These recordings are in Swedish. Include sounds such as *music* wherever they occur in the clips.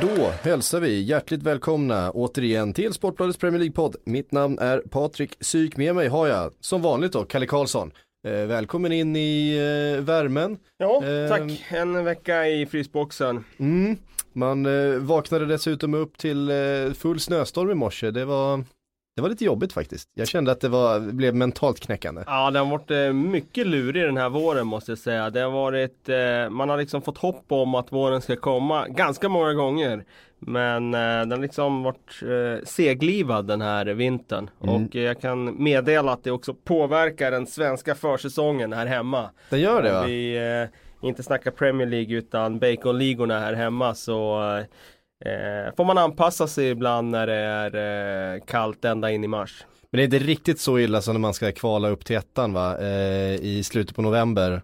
Då hälsar vi hjärtligt välkomna återigen till Sportbladets Premier League-podd. Mitt namn är Patrik Syk, med mig har jag som vanligt då Kalle Karlsson. Eh, välkommen in i eh, värmen. Ja, Eh, tack. En vecka i frysboxen. Mm. Man eh, vaknade dessutom upp till eh, full snöstorm i morse. Det var, det var lite jobbigt faktiskt. Jag kände att det var, blev mentalt knäckande. Ja, det har varit eh, mycket lurig den här våren måste jag säga. Det har varit, eh, man har liksom fått hopp om att våren ska komma ganska många gånger. Men eh, den har liksom varit seglivad den här vintern. Mm. Och jag kan meddela att det också påverkar den svenska försäsongen här hemma. Den gör det Om va? vi eh, inte snackar Premier League utan Baconligorna här hemma så eh, får man anpassa sig ibland när det är eh, kallt ända in i mars. Men det är inte riktigt så illa som när man ska kvala upp till ettan va? Eh, I slutet på november.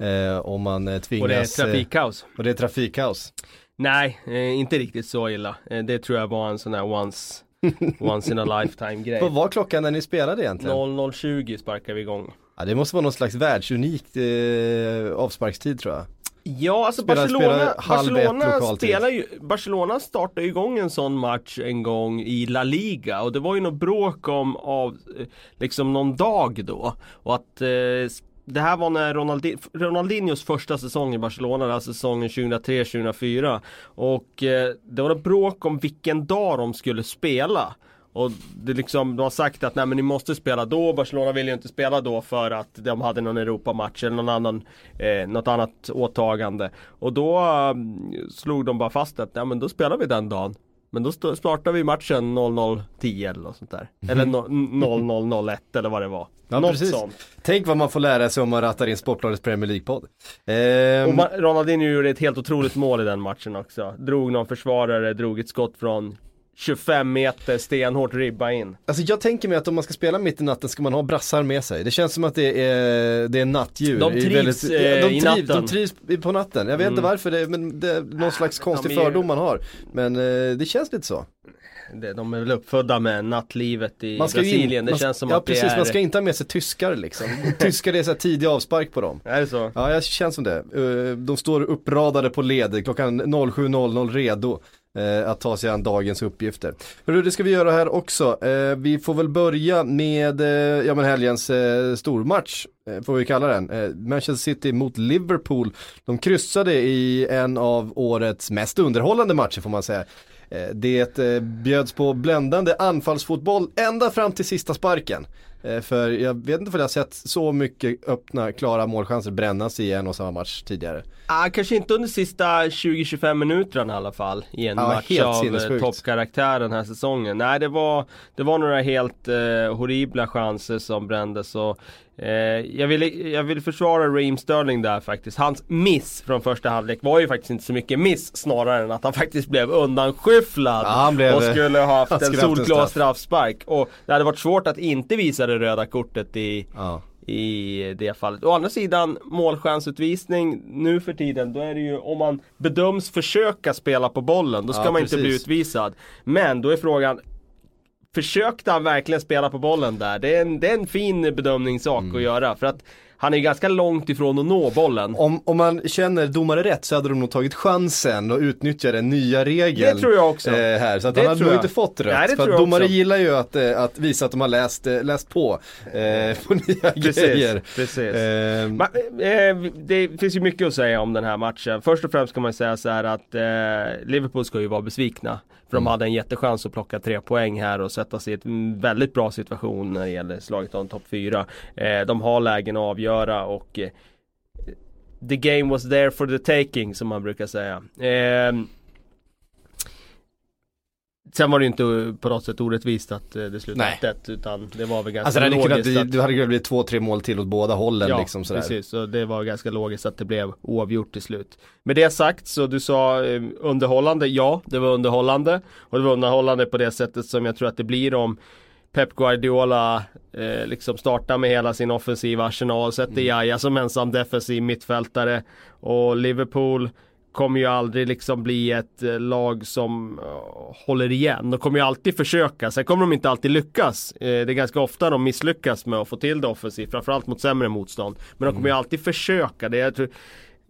Eh, om man eh, tvingas. Och det är trafikkaos. Eh, och det är trafikkaos. Nej, eh, inte riktigt så illa. Eh, det tror jag var en sån här once, *laughs* once in a lifetime grej. Vad var klockan när ni spelade egentligen? 00.20 sparkar vi igång. Ja, det måste vara någon slags världsunikt eh, avsparkstid tror jag. Ja, alltså Spelar- Barcelona, spelar Barcelona spelar ju, Barcelona startade igång en sån match en gång i La Liga och det var ju något bråk om av, eh, liksom någon dag då. Och att eh, det här var när Ronaldi, Ronaldinhos första säsong i Barcelona, alltså säsongen 2003-2004. Och eh, det var ett bråk om vilken dag de skulle spela. Och det liksom, de har sagt att nej men ni måste spela då, Barcelona vill ju inte spela då för att de hade någon Europamatch eller någon annan, eh, något annat åtagande. Och då eh, slog de bara fast att nej men då spelar vi den dagen. Men då st- startar vi matchen 00.10 eller något sånt där. Eller no- 00.01 eller vad det var. Ja, något precis. sånt. Tänk vad man får lära sig om man rattar in Sportbladets Premier League-podd. Ehm, Och Ronaldinho gjorde ett helt otroligt mål i den matchen också. Drog någon försvarare, drog ett skott från 25 meter stenhårt ribba in. Alltså jag tänker mig att om man ska spela mitt i natten ska man ha brassar med sig. Det känns som att det är, det är nattdjur. De i trivs, ja, eh, de i trivs, natten. De trivs i- på natten. Jag vet inte Mm. varför, det, men det är någon slags konstig är- fördom man har. Men eh, det känns lite så. Det- De är väl uppfödda med nattlivet i ju in- Brasilien. Det man, känns som ja, att det precis, är... man ska inte ha med sig tyskar liksom. *laughs* Tyskar det är så här tidig avspark på dem. Är det så? Ja, jag känns som det. Eh, De står uppradade på led klockan 07.00 redo eh, att ta sig an dagens uppgifter. Hörru, det ska vi göra här också. Eh, Vi får väl börja med eh, ja, men helgens eh, stormatch, eh, får vi kalla den. Eh, Manchester City mot Liverpool. De kryssade i en av årets mest underhållande matcher får man säga. Eh, Det eh, bjöds på bländande anfallsfotboll ända fram till sista sparken. Eh, För jag vet inte om jag har sett så mycket öppna, klara målchanser brännas i en och samma match tidigare. Ah, kanske inte under sista 20-25 minuterna i alla fall i en Ja, match helt av toppkaraktär den här säsongen. Nej det var, det var några helt eh, horribla chanser som brändes och jag, vill, jag vill försvara Raheem Sterling där faktiskt. Hans miss från första halvlek var ju faktiskt inte så mycket miss snarare än att han faktiskt blev undanskyfflad Ja, blev- och skulle ha haft *laughs* en solklar straff. straffspark. Och det hade varit svårt att inte visa det röda kortet i Ja. i det fallet. Å andra sidan målchansutvisning nu för tiden, då är det ju om man bedöms försöka spela på bollen, då ska Ja, man inte bli precis. utvisad. Men då är frågan Försökte han verkligen spela på bollen där? Det är en, det är en fin bedömningssak Mm. att göra för att han är ganska långt ifrån att nå bollen. Om, om man känner domare rätt så hade de nog tagit chansen och utnyttjat den nya regeln. Det tror jag också. Eh, här, så att Det han hade nog inte fått rött. Nej, det för tror jag domare också. gillar ju att, eh, att visa att de har läst, eh, läst på, eh, på nya grejer. precis. Eh, Ma- eh, det finns ju mycket att säga om den här matchen. Först och främst kan man säga så här att eh, Liverpool ska ju vara besvikna. För Mm. de hade en jättechans att plocka tre poäng här och sätta sig i en väldigt bra situation när det gäller slaget om topp fyra. De har lägen att avgöra och eh, The game was there for the taking som man brukar säga. Eh, Sen var det ju inte på något sätt orättvist att eh, det slutade Nej. 1 utan det var väl ganska Alltså hade kunnat logiskt bli, att, du hade kunnat bli två, tre mål till åt båda hållen Ja, liksom sådär. precis. Och det var ganska logiskt att det blev oavgjort till slut. Med det sagt så du sa eh, underhållande, ja det var underhållande. Och det var underhållande på det sättet som jag tror att det blir om Pep Guardiola eh, liksom startar med hela sin offensiva arsenal, sätter Mm. Jaja som ensam defensiv mittfältare. Och Liverpool kommer ju aldrig liksom bli ett eh, lag som eh, håller igen. De kommer ju alltid försöka, sen kommer de inte alltid lyckas. Eh, det är ganska ofta de misslyckas med att få till det offensivt, framförallt mot sämre motstånd. Men de kommer ju alltid försöka. Det, jag tror,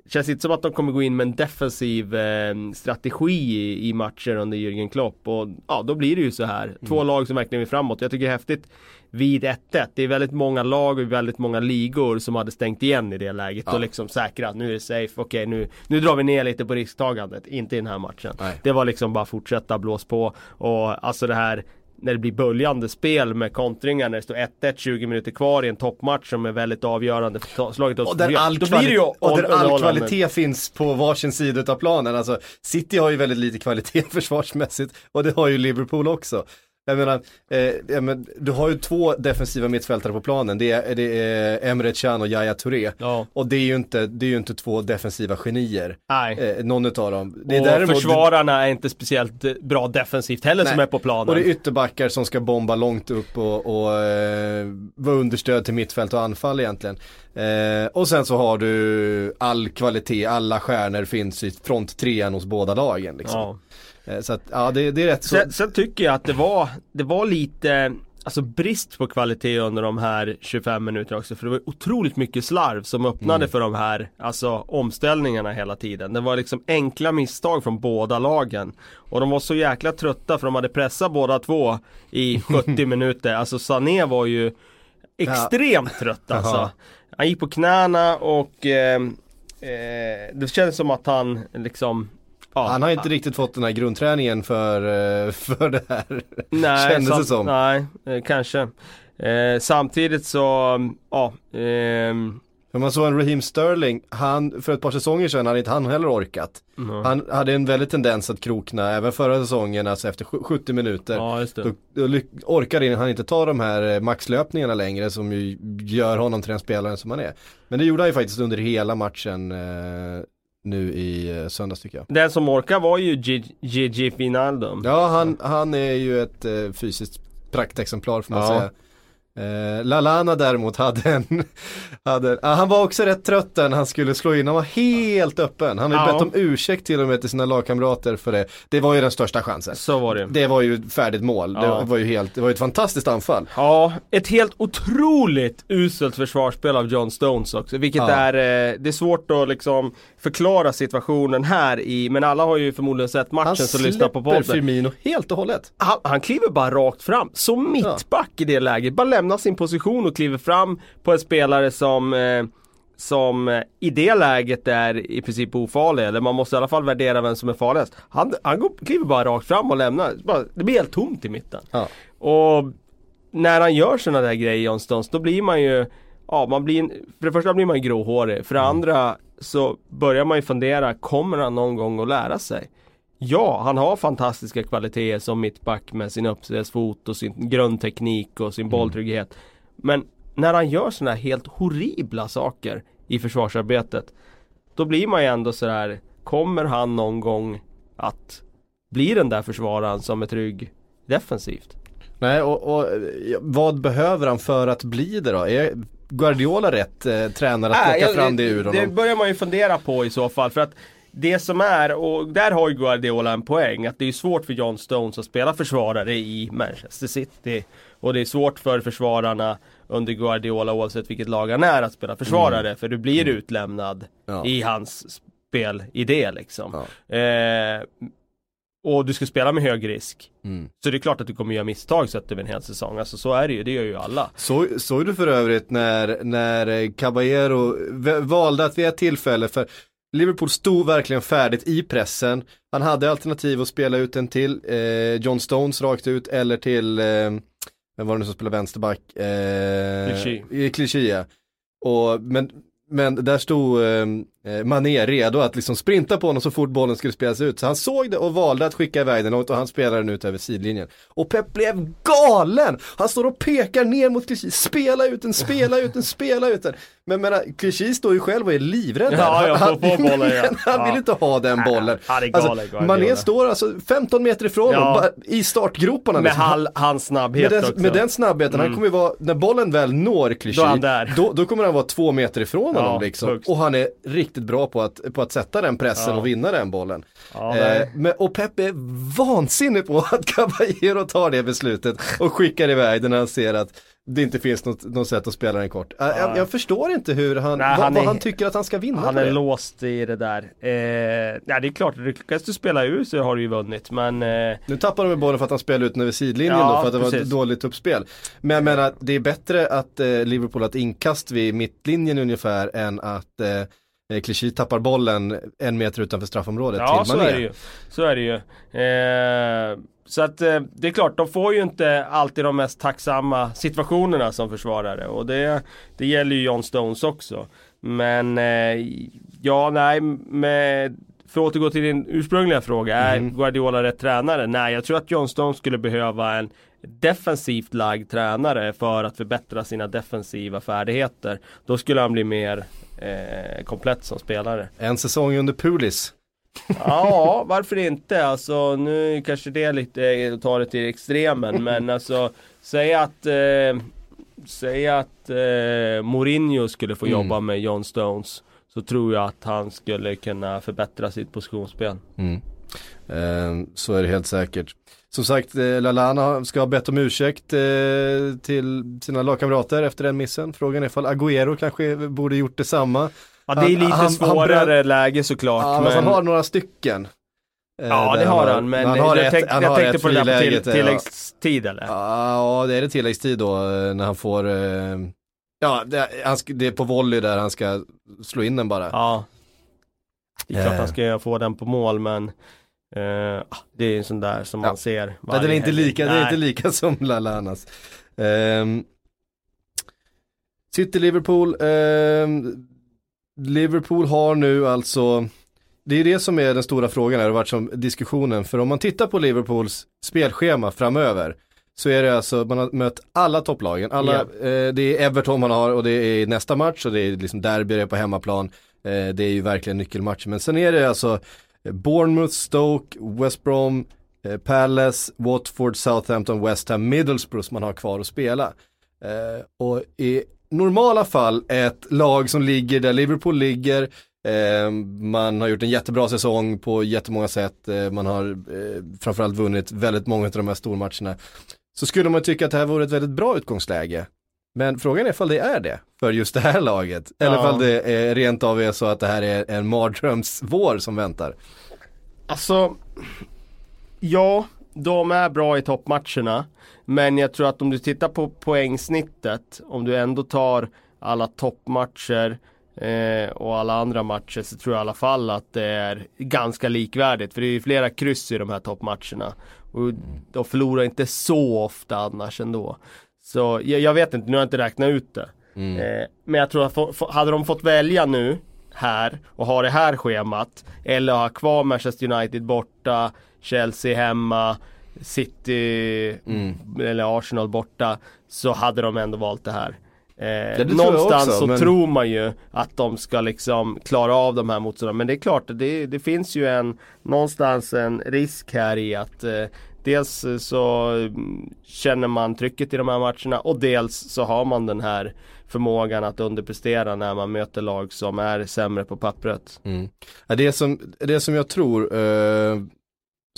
känns inte som att de kommer gå in med en defensiv eh, strategi i, i matcher under Jürgen Klopp. Och ja, då blir det ju så här. Två lag som verkligen vill framåt. Jag tycker det är häftigt vid 1-1. Det är väldigt många lag och väldigt många ligor som hade stängt igen i det läget Ja. och liksom säkrat, nu är det safe, okej nu, nu drar vi ner lite på risktagandet, inte i den här matchen. Nej. Det var liksom bara fortsätta blås på och alltså det här när det blir böljande spel med kontringar när det står 1-1 20 minuter kvar i en toppmatch som är väldigt avgörande för slaget Och där, all, Då blir det ju och där all kvalitet finns på varsin sida av planen. Alltså, City har ju väldigt lite kvalitet *laughs* försvarsmässigt och det har ju Liverpool också. Jag menar, eh, men, du har ju två defensiva mittfältare på planen. Det är, det är Emre Can och Yahya Touré. Ja, Och det är ju inte, det är ju inte två defensiva genier. nej. Eh, någon utav dem. Det är och däremot, försvararna är inte speciellt eh, bra defensivt heller som Nej. är på planen. och det är ytterbackar som ska bomba långt upp och, och eh, vara understöd till mittfält och anfall egentligen. Eh, och sen så har du all kvalitet, alla stjärnor finns i fronttrean hos båda lagen. Liksom. ja. Eh, så att, ja det, det är rätt så. Sen, sen tycker jag att det var, det var lite Alltså brist på kvalitet under de här 25 minuterna också för det var otroligt mycket slarv som öppnade Mm. för de här Alltså omställningarna hela tiden Det var liksom enkla misstag från båda lagen Och de var så jäkla trötta för de hade pressat båda två i 70 *laughs* minuter Alltså Sané var ju extremt trött alltså. Han gick på knäna och eh, eh, Det kändes som att han liksom ja, Han har inte riktigt fått den här grundträningen för, eh, för det här. Nej, Kändes det som. Nej, eh, kanske. Eh, samtidigt så, ja. För man såg en Raheem Sterling, han, för ett par säsonger sedan hade inte han heller orkat. mm. Han hade en väldig tendens att krokna även förra säsongen, alltså efter sju- 70 minuter. ja. Då, då orkar han inte ta de här eh, maxlöpningarna längre som ju gör honom till den spelaren som han är. Men det gjorde han ju faktiskt under hela matchen eh, nu i eh, söndags tycker jag. Den som orkar var ju Gi- Gigi Finaldum. Ja, han, han är ju ett eh, fysiskt praktexemplar får man Ja. säga. Eh, Lalana däremot hade en, *laughs* hade, ah, han var också rätt trött när han skulle slå in, han var helt öppen. Han har ju Ja. bett om ursäkt till och med till sina lagkamrater för det. Det var ju den största chansen. Så var det. Det var ju färdigt mål, Ja. det var ju helt, det var ju ett fantastiskt anfall. Ja, ett helt otroligt uselt försvarsspel av John Stones också. Vilket Ja. är, eh, det är svårt att liksom förklara situationen här i, men alla har ju förmodligen sett matchen Han som lyssnar på släpper podden. Firmino helt och hållet. Han, han kliver bara rakt fram, som mittback i det läget. Bara lämnar sin position och kliver fram på en spelare som eh, som eh, i det läget är i princip ofarlig, eller man måste i alla fall värdera vem som är farligast. Han, han går, kliver bara rakt fram och lämnar, bara, det blir helt tomt i mitten. Ja. Och när han gör sådana där grejer Stones, då blir man ju Ja, man blir, för det första blir man gråhårig, för det andra så börjar man ju fundera, kommer han någon gång att lära sig? Ja, han har fantastiska kvaliteter som mittback med sin uppspelsfot och sin grundteknik och sin bolltrygghet. Men när han gör sådana här helt horribla saker i försvarsarbetet, då blir man ju ändå sådär, kommer han någon gång att bli den där försvararen som är trygg defensivt? Nej, och, och vad behöver han för att bli det då? Är Guardiola rätt eh, tränare att plocka fram det ur Det honom? börjar man ju fundera på i så fall för att det som är, och där har ju Guardiola en poäng, att det är svårt för John Stones att spela försvarare i Manchester City. Och det är svårt för försvararna under Guardiola oavsett vilket lag han är att spela försvarare för du blir utlämnad Ja. i hans spelidé liksom. Ja. Eh, och du ska spela med hög risk. Mm. Så det är klart att du kommer göra misstag sett över en hel säsong. Alltså så är det ju, det gör ju alla. Så, såg du för övrigt när, när eh, Caballero valde att vid ett tillfälle, för Liverpool stod verkligen färdigt i pressen. Han hade alternativ att spela ut en till eh, John Stones rakt ut eller till, eh, vem var det nu som spelade vänsterback? Eh, Clichy. Clichy ja. Och, men, men där stod eh, Mané redo att liksom sprinta på honom så fort bollen skulle spelas ut. Så han såg det och valde att skicka iväg den långt och han spelade den ut över sidlinjen. Och Pep blev galen! Han står och pekar ner mot Clichy, spela ut den, spela ut den, spela ut den. Men menar, Clichy står ju själv och är livrädd Ja, ja, han, få bollen, ja. han vill Ja. inte ha den bollen. Han är galen, Alltså. Mané står alltså 15 meter ifrån Ja. honom, i startgroparna. Med liksom. hall, hans snabbhet Med den, också. med den snabbheten, han kommer ju vara, när bollen väl når Clichy, Då han. Då, då kommer han vara två meter ifrån Ja, honom liksom. Och han är riktigt bra på att, på att sätta den pressen Ja. och vinna den bollen. Ja, eh, men, och Pep är vansinnig på att Caballero tar det beslutet och skickar iväg den när han ser att det inte finns något, något sätt att spela den kort. Eh, jag, jag förstår inte hur han, Nej, vad, han vad är- han tycker att han ska vinna Han är det. låst i det där. Eh, nej det är klart, lyckas du spela ur så har du ju vunnit men eh, Nu tappar de bollen för att han spelar ut den över sidlinjen Ja, då, för att det var ett precis. dåligt uppspel. Men jag menar, det är bättre att eh, Liverpool har ett inkast vid mittlinjen ungefär än att eh, Clichy tappar bollen en meter utanför straffområdet Ja, till så Mané. är det ju. Så är det ju. Eh, så att eh, det är klart, de får ju inte alltid de mest tacksamma situationerna som försvarare. Och det, det gäller ju John Stones också. Men eh, ja, nej, med, för att återgå till din ursprungliga fråga. Är Mhm. Guardiola rätt tränare? Nej, jag tror att John Stones skulle behöva en defensivt lagd tränare för att förbättra sina defensiva färdigheter. Då skulle han bli mer eh, komplett som spelare. En säsong under Pulis. Ja, varför inte? Alltså nu kanske det är lite, eh, ta det till extremen men alltså Säg att eh, Säg att eh, Mourinho skulle få Mm. jobba med John Stones Så tror jag att han skulle kunna förbättra sitt positionsspel Mm. Eh, så är det helt säkert. Som sagt, eh, Lalana ska ha bett om ursäkt eh, till sina lagkamrater efter den missen. Frågan är ifall Agüero kanske borde gjort detsamma. Ja det är Han- lite han- han svårare bröt- läge såklart Ja, men men han har några stycken. Eh, Ja det har han men han har jag, ett- tänk, han jag har tänkte på det där på till, ja. tilläggstid eller? Ja, det är det tilläggstid då när han får, ja det, han det är på volley där han ska slå in den bara. Ja. Det är klart Eh. han ska få den på mål men eh, det är en sån där som Ja. man ser Nej, varje den är inte helg. lika, det är inte lika som Lalanas. Um, City Liverpool, ehm, Liverpool har nu alltså, det är det som är den stora frågan här och varit som diskussionen, för om man tittar på Liverpools spelschema framöver så är det alltså, man har mött alla topplagen, alla, eh, det är Everton man har och det är nästa match och det är liksom derby, det är på hemmaplan, eh, det är ju verkligen nyckelmatcher, men sen är det alltså Bournemouth, Stoke, West Brom, eh, Palace, Watford, Southampton, West Ham, Middlesbrough som man har kvar att spela. Eh, och i normala fall ett lag som ligger där Liverpool ligger, eh, man har gjort en jättebra säsong på jättemånga sätt, eh, man har eh, framförallt vunnit väldigt många av de här stormatcherna. Så skulle man tycka att det här vore ett väldigt bra utgångsläge. Men frågan är ifall det är det för just det här laget. Eller Ja. ifall det är rent av är så att det här är en mardrömsvår som väntar. Alltså, ja, de är bra i toppmatcherna. Men jag tror att om du tittar på poängsnittet, om du ändå tar alla toppmatcher eh, och alla andra matcher så tror jag i alla fall att det är ganska likvärdigt. För det är ju flera kryss i de här toppmatcherna. Och de förlorar inte så ofta annars ändå. Så jag, jag vet inte, nu har jag inte räknat ut det. Eh, men jag tror att få, få, hade de fått välja nu här och ha det här schemat eller ha kvar Manchester United borta, Chelsea hemma, City eller Arsenal borta så hade de ändå valt det här. Eh, det någonstans också, så men- tror man ju att de ska liksom klara av de här motståndarna. Men det är klart, det, det finns ju en någonstans en risk här i att eh, Dels eh, så eh, känner man trycket i de här matcherna och dels så har man den här förmågan att underprestera när man möter lag som är sämre på pappret. Mm. Det, som, det som jag tror eh,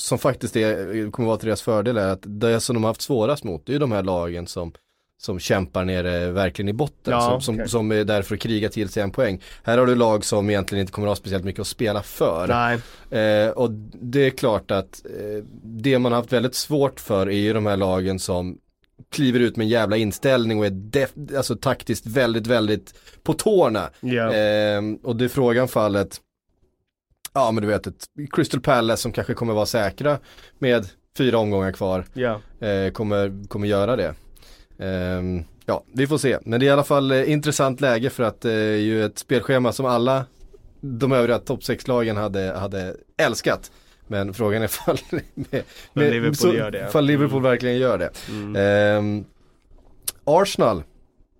som faktiskt är, kommer vara till deras fördel är att det som de har haft svårast mot det är ju de här lagen som som kämpar nere verkligen i botten, Ja, som, som, okej. som är där för att kriga till sig en poäng. Här har du lag som egentligen inte kommer att ha speciellt mycket att spela för. Eh, och det är klart att eh, det man har haft väldigt svårt för är ju de här lagen som kliver ut med en jävla inställning och är def- alltså taktiskt väldigt, väldigt på tårna. Ja. Ehm, och det är frågan fallet, ja men du vet ett Crystal Palace som kanske kommer vara säkra med fyra omgångar kvar, eh, kommer, kommer göra det. Ehm, ja, vi får se. Men det är i alla fall eh, intressant läge för att det är ju ett spelschema som alla de övriga topp 6-lagen hade, hade älskat. Men frågan är *laughs* ifall, Liverpool så, gör det. ifall Liverpool verkligen gör det. Mm. Ehm, Arsenal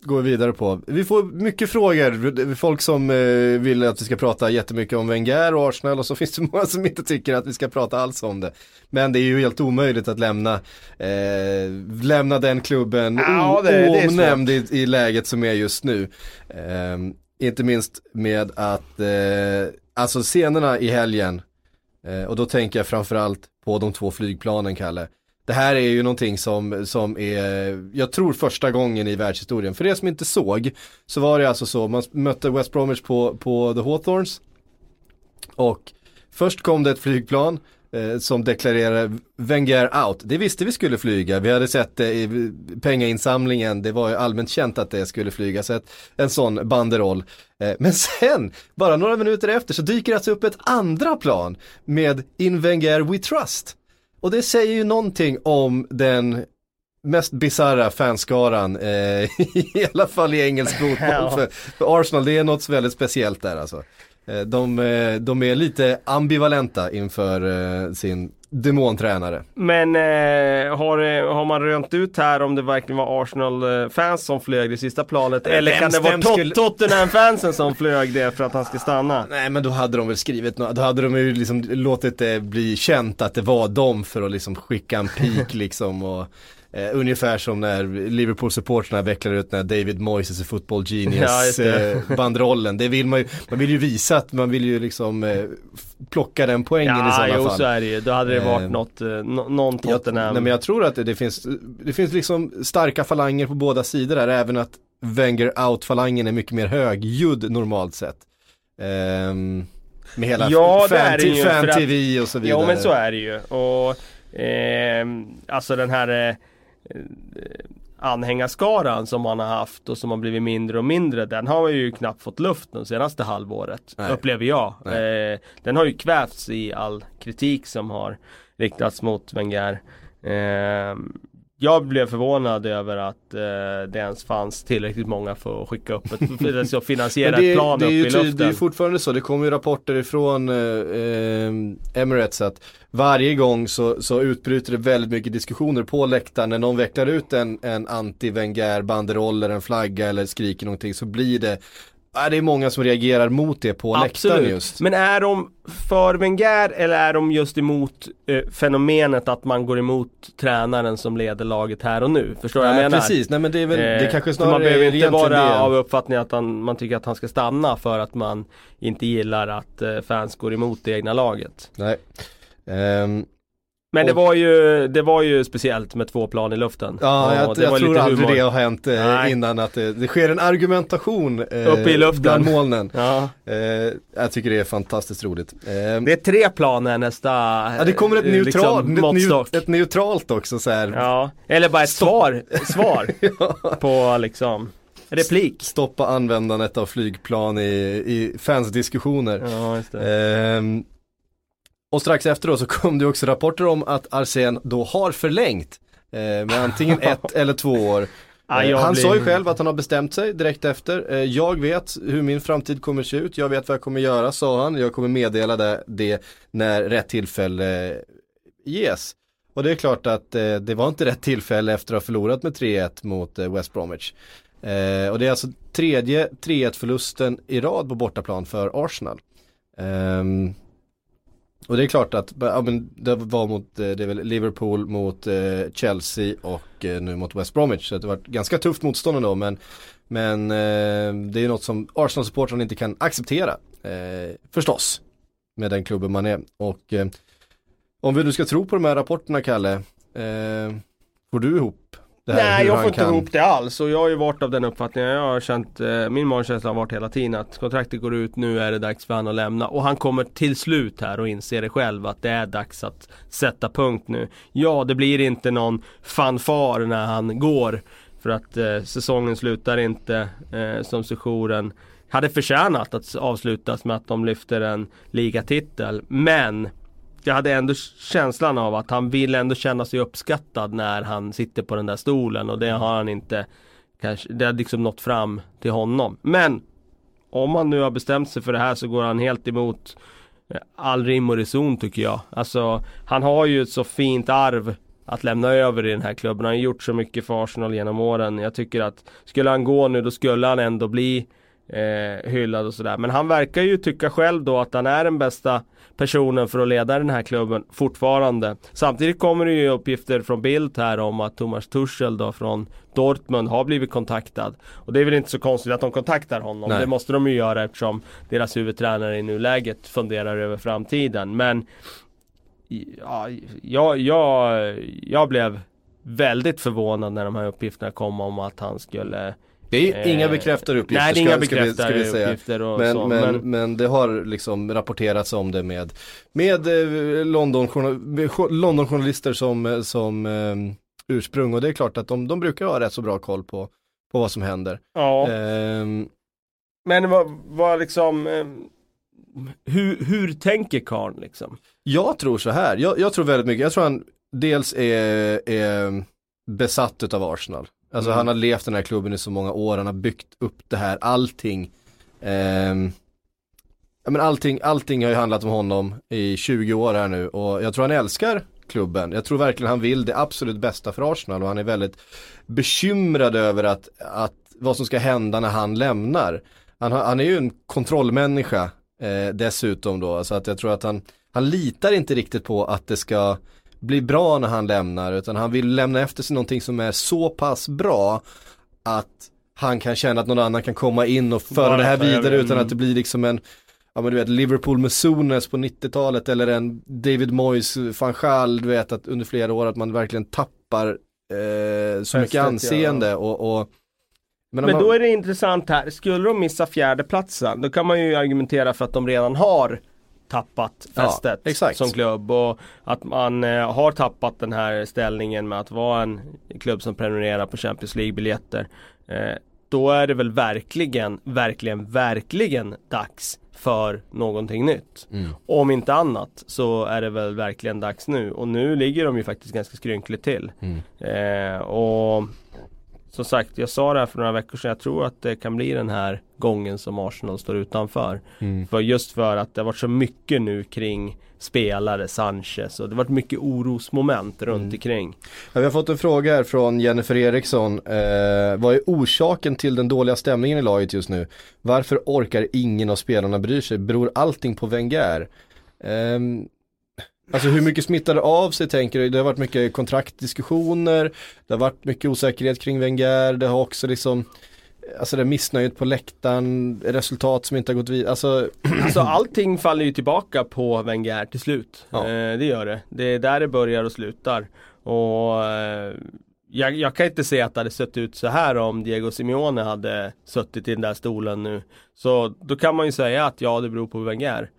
går vi vidare på. Vi får mycket frågor, folk som eh, vill att vi ska prata jättemycket om Wenger och Arsenal och så *laughs* finns det många som inte tycker att vi ska prata alls om det. Men det är ju helt omöjligt att lämna, eh, lämna den klubben Ja, det- oomnämnd i, i läget som är just nu. Ehm, inte minst med att, eh, alltså scenerna i helgen, eh, och då tänker jag framförallt på de två flygplanen, Kalle. Det här är ju någonting som, som är, jag tror första gången i världshistorien. För det som inte såg, så var det alltså så, man mötte West Bromwich på, på The Hawthorns. Och först kom det ett flygplan eh, som deklarerade Wenger out. Det visste vi skulle flyga, vi hade sett det i pengainsamlingen, det var ju allmänt känt att det skulle flyga. Så ett, en sån banderoll. Eh, men *laughs* sen, bara några minuter efter, så dyker det alltså upp ett andra plan med In Wenger We Trust. Och det säger ju någonting om den mest bisarra fanskaran, eh, *laughs* i alla fall i engelsk fotboll. För, för Arsenal, det är något väldigt speciellt där alltså. Eh, de, eh, de är lite ambivalenta inför eh, sin demontränare. Men eh, har, har man rönt ut här om det verkligen var Arsenal-fans som flög det sista planet? Eller vem- kan det vara skulle- Tottenham-fansen som flög det för att han ska stanna? Nej men då hade de väl skrivit något, då hade de ju liksom låtit det bli känt att det var dem för att liksom skicka en pik *laughs* liksom och eh, ungefär som när Liverpool-supportrarna vecklar ut när David Moyes är football Ja, genius eh, bandrollen. Det vill man ju, man vill ju visa att man vill ju liksom eh, plocka den poängen i Ja, sådana jo fall. så är det ju. Då hade det varit Eh, något, eh, nå- någon Jag, Tottenham. nej men jag tror att det, det finns, det finns liksom starka falanger på båda sidor där, även att Wenger out-falangen är mycket mer högljudd normalt sett. Ehm, med hela Ja, är fan, att- fan-tv och så vidare. Jo men så är det ju. Och ehm, alltså den här eh, eh, anhängarskaran som man har haft och som har blivit mindre och mindre. Den har ju knappt fått luft de senaste halvåret. Nej. Upplever jag. Eh, den har ju kvävts i all kritik som har riktats mot Wenger. Ehm, jag blev förvånad över att eh, det ens fanns tillräckligt många för att skicka upp ett, för att *laughs* Men finansiera det, ett plan det är upp ju i luften. Det är ju fortfarande så, det kommer ju rapporter ifrån eh, eh, Emirates att varje gång så, så utbryter det väldigt mycket diskussioner på läktaren när någon vecklar ut en, en anti-Wenger banderoll eller en flagga eller skriker någonting så blir det Ja, det är många som reagerar mot det på läktaren just. Men är de för Wenger eller är de just emot eh, fenomenet att man går emot tränaren som leder laget här och nu? Förstår du vad jag menar? precis, nej men det är väl, det Eh, kanske för snarare Man behöver inte vara det. av uppfattningen att han, man tycker att han ska stanna för att man inte gillar att eh, fans går emot det egna laget. Nej. Ehm, Men det var ju, det var ju speciellt med två plan i luften. ja, jag, jag tror aldrig humor. det har hänt eh, innan att det, det sker en argumentation eh, Uppe i luften. bland molnen. Ja. Eh, jag tycker det är fantastiskt roligt. Ehm, Det är tre plan här nästa Ja det kommer ett, eh, neutral, liksom, ett, ett neutralt också så här. Ja, eller bara ett svar, svar *laughs* Ja. på liksom replik. Stoppa användandet av flygplan i, i fansdiskussioner. Ja. Ehm, och strax efter då så kom det också rapporter om att Arsen då har förlängt eh, med antingen *laughs* ett eller två år. Jag han blir- sa ju själv att han har bestämt sig direkt efter. Eh, jag vet hur min framtid kommer se ut, jag vet vad jag kommer göra sa han. Jag kommer meddela det, det när rätt tillfälle eh, ges. Och det är klart att det var inte rätt tillfälle efter att ha förlorat med 3-1 mot West Bromwich. Och det är alltså tredje 3-1 förlusten i rad på bortaplan för Arsenal. Och det är klart att ja, men det var mot eh, det är väl Liverpool mot eh, Chelsea och eh, nu mot West Bromwich. Så det var ett ganska tufft motstånd ändå men, men eh, det är ju något som Arsenal-supportrarna inte kan acceptera. Eh, förstås. Med den klubben man är. Och eh, om vi nu ska tro på de här rapporterna Kalle. Eh, får du ihop Nej jag får inte kan? ihop det alls och jag har ju varit av den uppfattningen. Jag har känt, eh, min magkänsla har varit hela tiden att kontraktet går ut, nu är det dags för han att lämna. Och han kommer till slut här och inser det själv att det är dags att sätta punkt nu. Ja, det blir inte någon fanfar när han går. För att eh, säsongen slutar inte eh, som sessionen hade förtjänat att avslutas med att de lyfter en ligatitel. Men jag hade ändå känslan av att han vill ändå känna sig uppskattad när han sitter på den där stolen och det har han inte kanske, det har liksom nått fram till honom. Men om han nu har bestämt sig för det här så går han helt emot eh, all rim och reson tycker jag. Alltså han har ju ett så fint arv att lämna över i den här klubben. Han har gjort så mycket för Arsenal genom åren. Jag tycker att skulle han gå nu då skulle han ändå bli eh, hyllad och sådär. Men han verkar ju tycka själv då att han är den bästa personen för att leda den här klubben fortfarande. Samtidigt kommer det ju uppgifter från Bildt här om att Thomas Tuchel då från Dortmund har blivit kontaktad. Och det är väl inte så konstigt att de kontaktar honom. Nej. Det måste de ju göra eftersom deras huvudtränare i nuläget funderar över framtiden. Men ja, jag, jag, jag blev väldigt förvånad när de här uppgifterna kom om att han skulle det är inga bekräftade uppgifter. Nej, det är inga bekräftade uppgifter och men, så, men, men, men, det har liksom rapporterats om det med, med eh, London, Londonjournalister som, som um, ursprung och det är klart att de, de brukar ha rätt så bra koll på, på vad som händer. Ja. Um, men vad, vad liksom um, hur, hur tänker Karn liksom? Jag tror så här, jag, jag, tror väldigt mycket, jag tror han dels är, är besatt av Arsenal. Alltså mm. han har levt den här klubben i så många år, han har byggt upp det här, allting. Eh, ja, men allting, allting har ju handlat om honom i 20 år här nu och jag tror han älskar klubben. Jag tror verkligen han vill det absolut bästa för Arsenal och han är väldigt bekymrad över att, att vad som ska hända när han lämnar. Han, han är ju en kontrollmänniska eh, dessutom då, så att jag tror att han, han litar inte riktigt på att det ska bli bra när han lämnar utan han vill lämna efter sig någonting som är så pass bra att han kan känna att någon annan kan komma in och föra Bara det här vidare utan att det blir liksom en Ja men du vet Liverpool med Sunes på 90-talet eller en David Moyes van Gaal, du vet att under flera år att man verkligen tappar eh, så mycket anseende ja. och, och men, men då är det intressant här, skulle de missa fjärdeplatsen då kan man ju argumentera för att de redan har tappat fästet ja, som klubb och att man eh, har tappat den här ställningen med att vara en klubb som prenumererar på Champions League-biljetter. Eh, då är det väl verkligen, verkligen, verkligen dags för någonting nytt. Mm. Om inte annat så är det väl verkligen dags nu och nu ligger de ju faktiskt ganska skrynkligt till. Mm. Eh, och som sagt, jag sa det här för några veckor sedan. Jag tror att det kan bli den här gången som Arsenal står utanför. Mm. För just för att det har varit så mycket nu kring spelare, Sanchez och det har varit mycket orosmoment runt mm. omkring. Ja, vi har fått en fråga här från Jennifer Eriksson. Eh, vad är orsaken till den dåliga stämningen i laget just nu? Varför orkar ingen av spelarna bry sig? Beror allting på Wenger? Eh, Alltså hur mycket smittar det av sig tänker du? Det har varit mycket kontraktdiskussioner, det har varit mycket osäkerhet kring Wenger, det har också liksom Alltså det missnöjet på läktaren, resultat som inte har gått vidare. Alltså... *clears throat* alltså allting faller ju tillbaka på Wenger till slut. Ja. Eh, det gör det. Det är där det börjar och slutar. Och eh, jag, jag, kan inte se att det hade sett ut så här om Diego Simeone hade suttit i den där stolen nu. Så då kan man ju säga att ja, det beror på Wenger.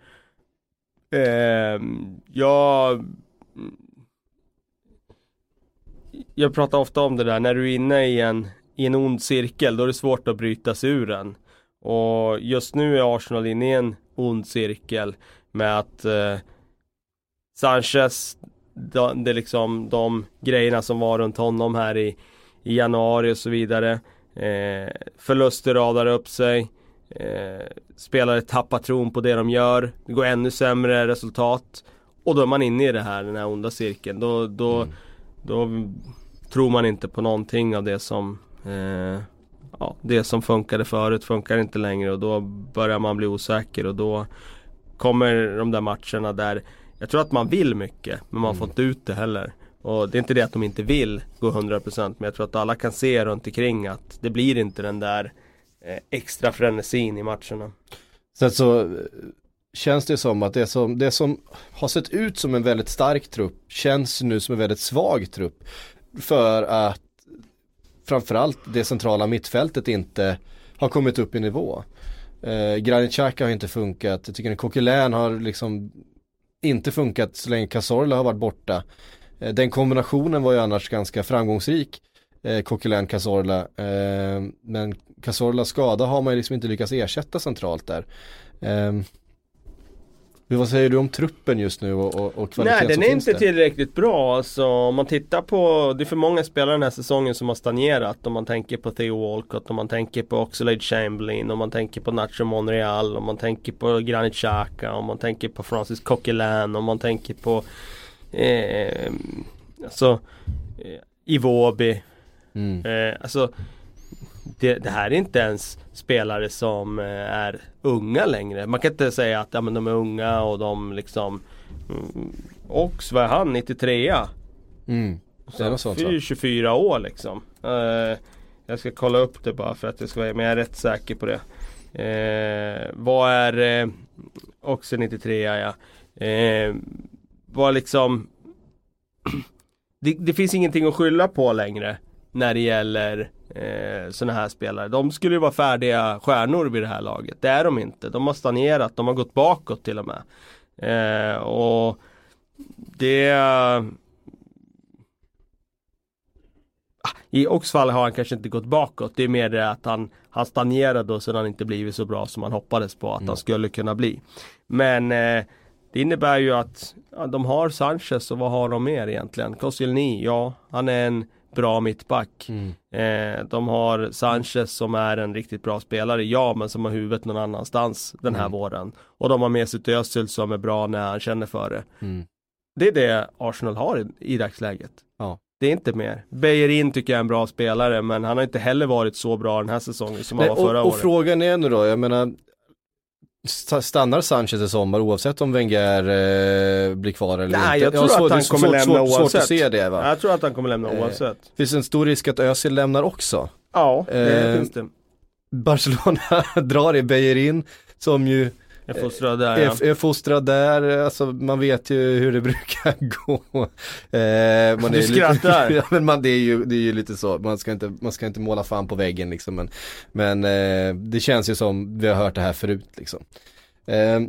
Eh, jag Jag pratar ofta om det där, när du är inne i en, i en ond cirkel, då är det svårt att bryta sig ur den. Och just nu är Arsenal inne i en ond cirkel med att eh, Sanchez, det, är liksom de grejerna som var runt honom här i, i januari och så vidare. Eh, förluster radar upp sig. Eh, spelare tappar tron på det de gör. Det går ännu sämre resultat. Och då är man inne i det här, den här onda cirkeln. Då, då, mm. då tror man inte på någonting av det som eh, ja, Det som funkade förut funkar inte längre och då börjar man bli osäker och då kommer de där matcherna där Jag tror att man vill mycket men man mm. får inte ut det heller. Och det är inte det att de inte vill gå 100% men jag tror att alla kan se runt omkring att det blir inte den där Eh, extra frenesin i matcherna. Sen så eh, känns det som att det som, det som har sett ut som en väldigt stark trupp känns nu som en väldigt svag trupp. För att framförallt det centrala mittfältet inte har kommit upp i nivå. Eh, Granit Xhaka har inte funkat, jag tycker att Coquelin har liksom inte funkat så länge Cazorla har varit borta. Eh, den kombinationen var ju annars ganska framgångsrik eh, Coquelin Cazorla. Eh, men Cazorlas skada har man ju liksom inte lyckats ersätta centralt där. Eh, Vad säger du om truppen just nu och, och, och kvaliteten Nej den är inte där? tillräckligt bra alltså, om man tittar på, det är för många spelare den här säsongen som har stagnerat om man tänker på Theo Walcott, om man tänker på Oxlade Chamberlain, om man tänker på Nacho Monreal, om man tänker på Granit Xhaka, om man tänker på Francis Coquelin, om man tänker på eh, alltså eh, Iwobi, Mm. eh, alltså det, det här är inte ens spelare som eh, är unga längre. Man kan inte säga att ja, men de är unga och de liksom mm, Ox, vad är han? 93 Mm. Det är något sånt va? 24 år liksom. Eh, jag ska kolla upp det bara för att jag ska vara men jag är rätt säker på det. Eh, vad är eh, också 93 ja. Eh, vad liksom *clears throat* det, det finns ingenting att skylla på längre när det gäller eh, sådana här spelare. De skulle ju vara färdiga stjärnor vid det här laget. Det är de inte. De har stagnerat, de har gått bakåt till och med. Eh, och det Ah, I Oxfall har han kanske inte gått bakåt. Det är mer det att han, han stagnerade och sen har han inte blivit så bra som man hoppades på att han skulle kunna bli. Men eh, det innebär ju att ja, de har Sanchez och vad har de mer egentligen? Koscielny, ja han är en bra mittback. Mm. Eh, de har Sanchez som är en riktigt bra spelare, ja men som har huvudet någon annanstans den här Mm. våren. Och de har med sig Özil som är bra när han känner för det. Mm. Det är det Arsenal har i, i dagsläget. Ja. Det är inte mer. Bejerin tycker jag är en bra spelare men han har inte heller varit så bra den här säsongen som han Nej, var förra och, och året. frågan är nu då, jag menar Stannar Sanchez i sommar oavsett om Wenger eh, blir kvar eller Nej, inte? jag tror svårt- att han kommer svårt, lämna svårt, oavsett. Svårt att se det va? Jag tror att han kommer lämna Eh, oavsett. Finns en stor risk att Özil lämnar också. Ja, det eh, finns det. Barcelona *laughs* drar i Bejerin som ju Jag får strö där ja. är, är fostrad där, alltså man vet ju hur det *laughs* brukar gå. Eh, man Du är skrattar. *laughs* Lite, men man, det, är ju, det är ju lite så, man ska inte, man ska inte måla fan på väggen liksom. Men, men eh, det känns ju som vi har hört det här förut liksom. Eh,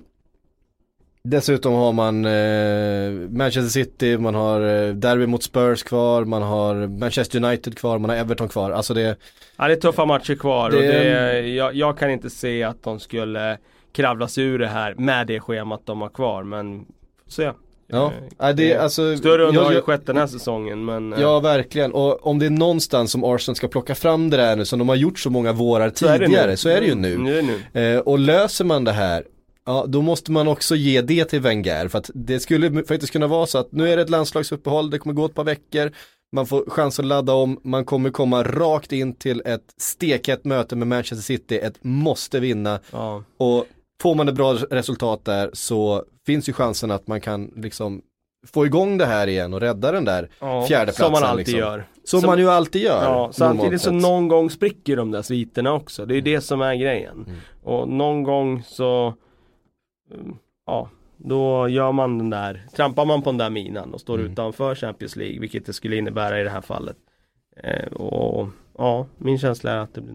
dessutom har man eh, Manchester City, man har eh, Derby mot Spurs kvar, man har Manchester United kvar, man har Everton kvar. Alltså det, Ja, det är tuffa matcher kvar Det- och det, jag, jag kan inte se att de skulle kravla sig ur det här med det schemat de har kvar men se. ja, Eh, det är alltså Större under har ju skett den här säsongen men eh, Ja verkligen och om det är någonstans som Arsenal ska plocka fram det där nu som de har gjort så många vårar tidigare nu. så är det ju nu. Är nu. Eh, och löser man det här, ja då måste man också ge det till Wenger för att det skulle faktiskt kunna vara så att nu är det ett landslagsuppehåll, det kommer gå ett par veckor, man får chans att ladda om, man kommer komma rakt in till ett stekhett möte med Manchester City, ett måste vinna Ja. och får man ett bra resultat där så finns ju chansen att man kan liksom få igång det här igen och rädda den där Ja, fjärdeplatsen. Som man alltid liksom. gör. Som, Som- man ju alltid gör. Ja, samtidigt så sett. någon gång spricker de där sviterna också. Det är ju det som är grejen. Mm. Och någon gång så mm, Ja, då gör man den där Trampar man på den där minan och står Mm. utanför Champions League Vilket det skulle innebära i det här fallet eh, Och ja, min känsla är att det blir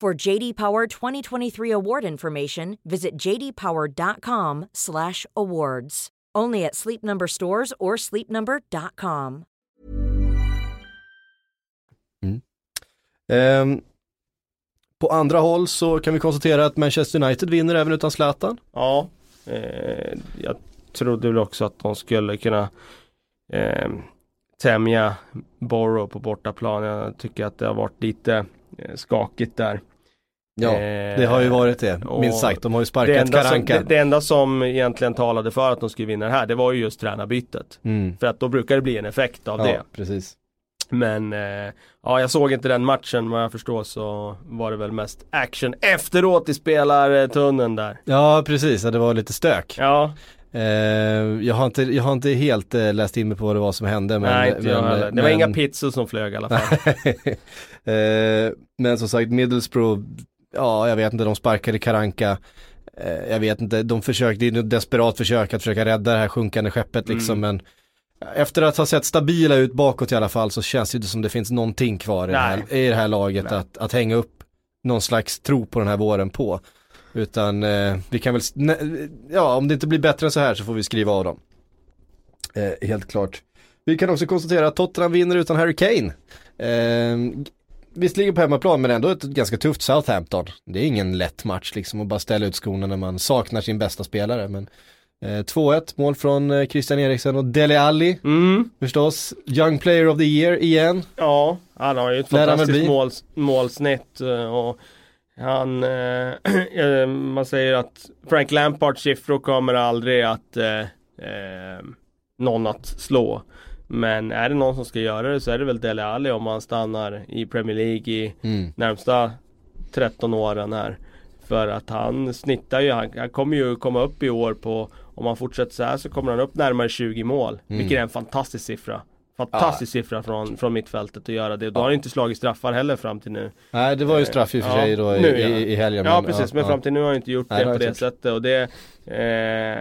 For JD Power 2023 award information, visit jdpower.com/awards. Only at Sleep Number stores or sleepnumber.com. Ehm, på andra håll så kan vi konstatera att Manchester United vinner även utan Zlatan. Ja, eh, jag trodde väl också att de skulle kunna eh, tämja Borough på bortaplan. Jag tycker att det har varit lite skakigt där. Ja, Eh, det har ju varit det, minst sagt. De har ju Det sparkat enda, som, Karanka. det, det enda som egentligen talade för att de skulle vinna det här, det var ju just tränarbytet. Mm. För att då brukar det bli en effekt av Ja, det. precis. Men eh, ja, jag såg inte den matchen, vad jag förstår så var det väl mest action efteråt i spelartunneln där. Ja, precis. Ja, det var lite stök. Ja, Eh, jag, har inte, jag har inte helt eh, läst in mig på vad det var som hände. Men, nej men, heller. Det men, var inga pizzor som flög i alla fall. *laughs* eh, men som sagt, Middlesbrough, ja jag vet inte, de sparkade Karanka. eh, jag vet inte, de försökte, det är ett desperat försök att försöka rädda det här sjunkande skeppet liksom men efter att ha sett stabila ut bakåt i alla fall så känns det inte som det finns någonting kvar i det, här, i det här laget att, att hänga upp någon slags tro på den här våren på. Utan eh, vi kan väl, ne- ja om det inte blir bättre än så här så får vi skriva av dem. Eh, helt klart. Vi kan också konstatera att Tottenham vinner utan Harry Kane. Eh, visserligen på hemmaplan men ändå ett ganska tufft Southampton. Det är ingen lätt match liksom att bara ställa ut skorna när man saknar sin bästa spelare. Men eh, 2-1 mål från eh, Christian Eriksen och Dele Alli Mm. förstås. Young player of the year igen. Ja, han har ju ett fantastiskt mål, målsnitt eh, och han, eh, *clears throat* eh, man säger att Frank Lampards siffror kommer aldrig att eh, eh, någon att slå. Men är det någon som ska göra det så är det väl Dele Alli om han stannar i Premier League i Mm. närmsta 13 åren här. För att han snittar ju, han, han kommer ju komma upp i år på Om han fortsätter så här så kommer han upp närmare 20 mål. Mm. Vilket är en fantastisk siffra. Fantastisk siffra från, från mittfältet att göra det. Då har han inte slagit straffar heller fram till nu. Nej det var ju straff i och för Ja, sig då i, nu, ja. i, i helgen. Ja men, precis, men fram till nu har han inte gjort Nej, det på det inte sättet och det, eh,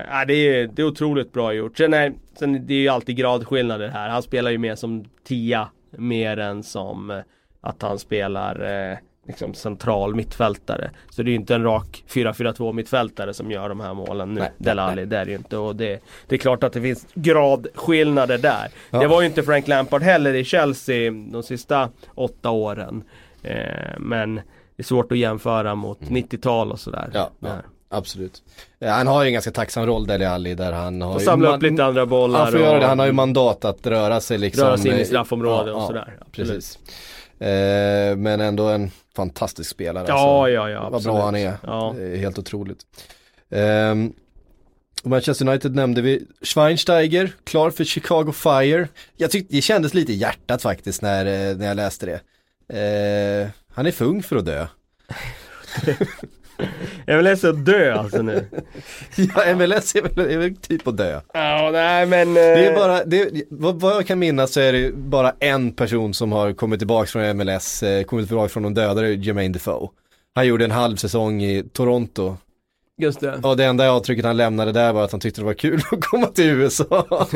ja, det, är, det är otroligt bra gjort. Sen är, sen det är ju alltid gradskillnader här. Han spelar ju mer som tia mer än som eh, att han spelar eh, liksom central mittfältare. Så det är ju inte en rak 4-4-2 mittfältare som gör de här målen nu. Nej, Delali, det är det ju inte. Och det, det är klart att det finns gradskillnader där. Ja. Det var ju inte Frank Lampard heller i Chelsea de sista åtta åren. Eh, men det är svårt att jämföra mot 90-tal och sådär. Mm. Ja, ja. Absolut. Ja, han har ju en ganska tacksam roll Dele Alli där han har Och samla upp lite andra bollar. Han får göra det, han har ju mandat att röra sig liksom. röra sig in i eh, straffområdet och sådär. Absolut. Precis. Eh, men ändå en fantastisk spelare. Ja, alltså. ja, ja. Vad Absolut. bra han är. Ja. Helt otroligt. Och Manchester United nämnde vi. Schweinsteiger, klar för Chicago Fire. Jag tyckte det kändes lite i hjärtat faktiskt när, eh, när jag läste det. Eh, han är för ung för att dö. *laughs* Jag vill så dö alltså nu. *laughs* Ja, MLS är väl, är väl typ att dö. Ja, nej men. Det är bara, det, vad, vad jag kan minnas så är det bara en person som har kommit tillbaka från MLS, eh, kommit tillbaka från de döda, det är Jermaine Defoe. Han gjorde en halv säsong i Toronto. Just det. Och det enda avtrycket han lämnade där var att han tyckte det var kul *laughs* att komma till USA. Ja.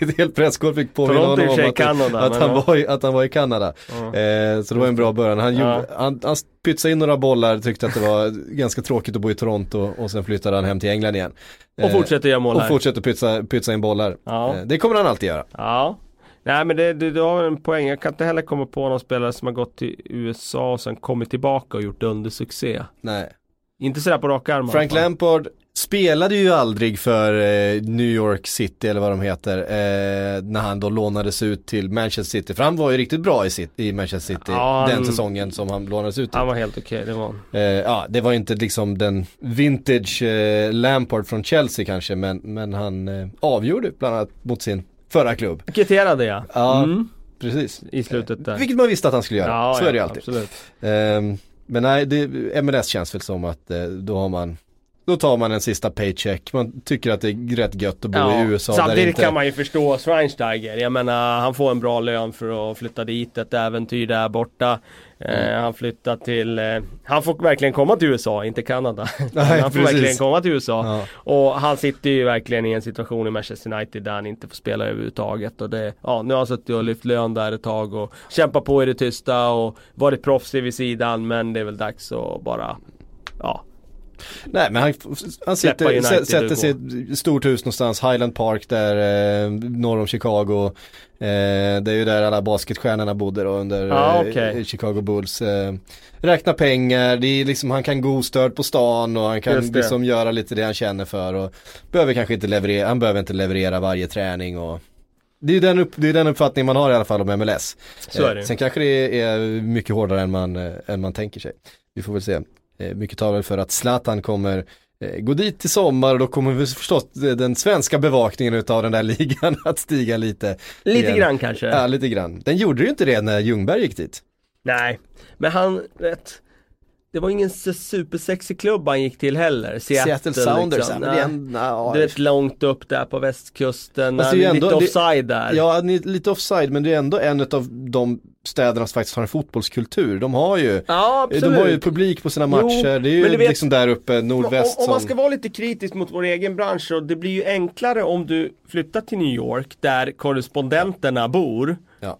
Ett helt presskår fick påminna honom och om att, Kanada, att, han ja. var i, att han var i Kanada. Ja. Eh, så det var en bra början. Han, Ja. gjorde, han, han pytsade in några bollar, tyckte att det var ganska tråkigt att bo i Toronto och sen flyttade han hem till England igen. Och Eh, fortsätter göra mål och fortsätter pytsa, pytsa in bollar. Ja. Eh, det kommer han alltid göra. Ja. Nej men det, det, du har en poäng. Jag kan inte heller komma på någon spelare som har gått till USA och sen kommit tillbaka och gjort undersuccé. Nej. Inte sådär på rak arm Frank. Lampard spelade ju aldrig för eh, New York City eller vad de heter eh, när han då lånades ut till Manchester City. För han var ju riktigt bra i, City, i Manchester City Ja, den han- säsongen som han lånades ut till. Han var helt okej, det var han. Eh, ja, det var inte liksom den vintage eh, Lampard från Chelsea kanske men, men han eh, avgjorde bland annat mot sin förra klubb. Kvitterade ja. Ja, Mm. precis. I slutet där. Vilket man visste att han skulle göra, Ja, så ja, är det ju alltid. Men nej, det, MLS känns väl som att eh, då har man då tar man en sista paycheck, man tycker att det är rätt gött att bo i USA Samtidigt inte... kan man ju förstå Schweinsteiger. Jag menar han får en bra lön för att flytta dit, ett äventyr där borta. Eh, Mm. han flyttar till, eh, han får verkligen komma till USA, inte Kanada. *laughs* Nej, han får precis. verkligen komma till USA. Ja. Och han sitter ju verkligen i en situation i Manchester United där han inte får spela överhuvudtaget. Och det, ja, nu har han suttit och lyft lön där ett tag och kämpat på i det tysta och varit proffsig vid sidan. Men det är väl dags att bara, ja, Nej men han, han sitter, sätter sig i ett stort hus någonstans, Highland Park där eh, norr om Chicago. Eh, det är ju där alla basketstjärnorna bodde då under Ja, eh, okej. Chicago Bulls. Eh, räkna pengar, det är liksom, han kan gå ostörd på stan och han kan liksom göra lite det han känner för. Och behöver kanske inte leverera, han behöver inte leverera varje träning och det är den, upp, det är den uppfattning man har i alla fall om MLS. så är det. Eh, Sen kanske det är mycket hårdare än man, eh, än man tänker sig. Vi får väl se. Eh, mycket talar för att Zlatan kommer eh, gå dit i sommar och då kommer vi förstås eh, den svenska bevakningen utav den där *laughs* ligan att stiga lite. Lite igen. grann kanske. Ja, lite grann. Den gjorde ju inte det när Ljungberg gick dit. Nej, men han, vet Det var ingen supersexig klubb han gick till heller Seattle, Seattle Sounders, liksom. ja, en, ja, Du vet långt upp där på västkusten, ju ändå- lite det- offside där Ja, lite offside men det är ändå en av de städerna som faktiskt har en fotbollskultur. De har ju, Ja, de har ju publik på sina matcher. Jo, det är ju vet- liksom där uppe, nordväst om, om man som... ska vara lite kritisk mot vår egen bransch så det blir ju enklare om du flyttar till New York där korrespondenterna bor Ja.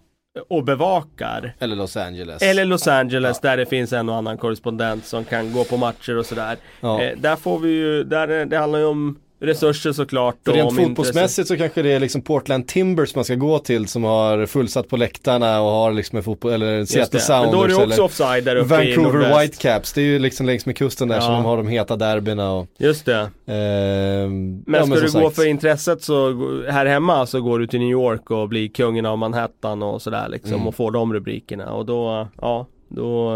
och bevakar. Eller Los Angeles. Eller Los Angeles där det finns en och annan korrespondent som kan gå på matcher och sådär. Ja. Eh, där får vi ju, där, är- det handlar ju om resurser såklart. För rent intresse. fotbollsmässigt så kanske det är liksom Portland Timbers man ska gå till som har fullsatt på läktarna och har liksom en fotboll, eller Seattle det. Men Sounders då är det också offside där uppe Vancouver. Whitecaps. Det är ju liksom längs med kusten där Ja. som de har de heta derbyna och Just det. ehm, Men ja, ska du som gå sagt. för intresset så här hemma så går du till New York och blir kungen av Manhattan och sådär liksom Mm. och får de rubrikerna och då, ja, då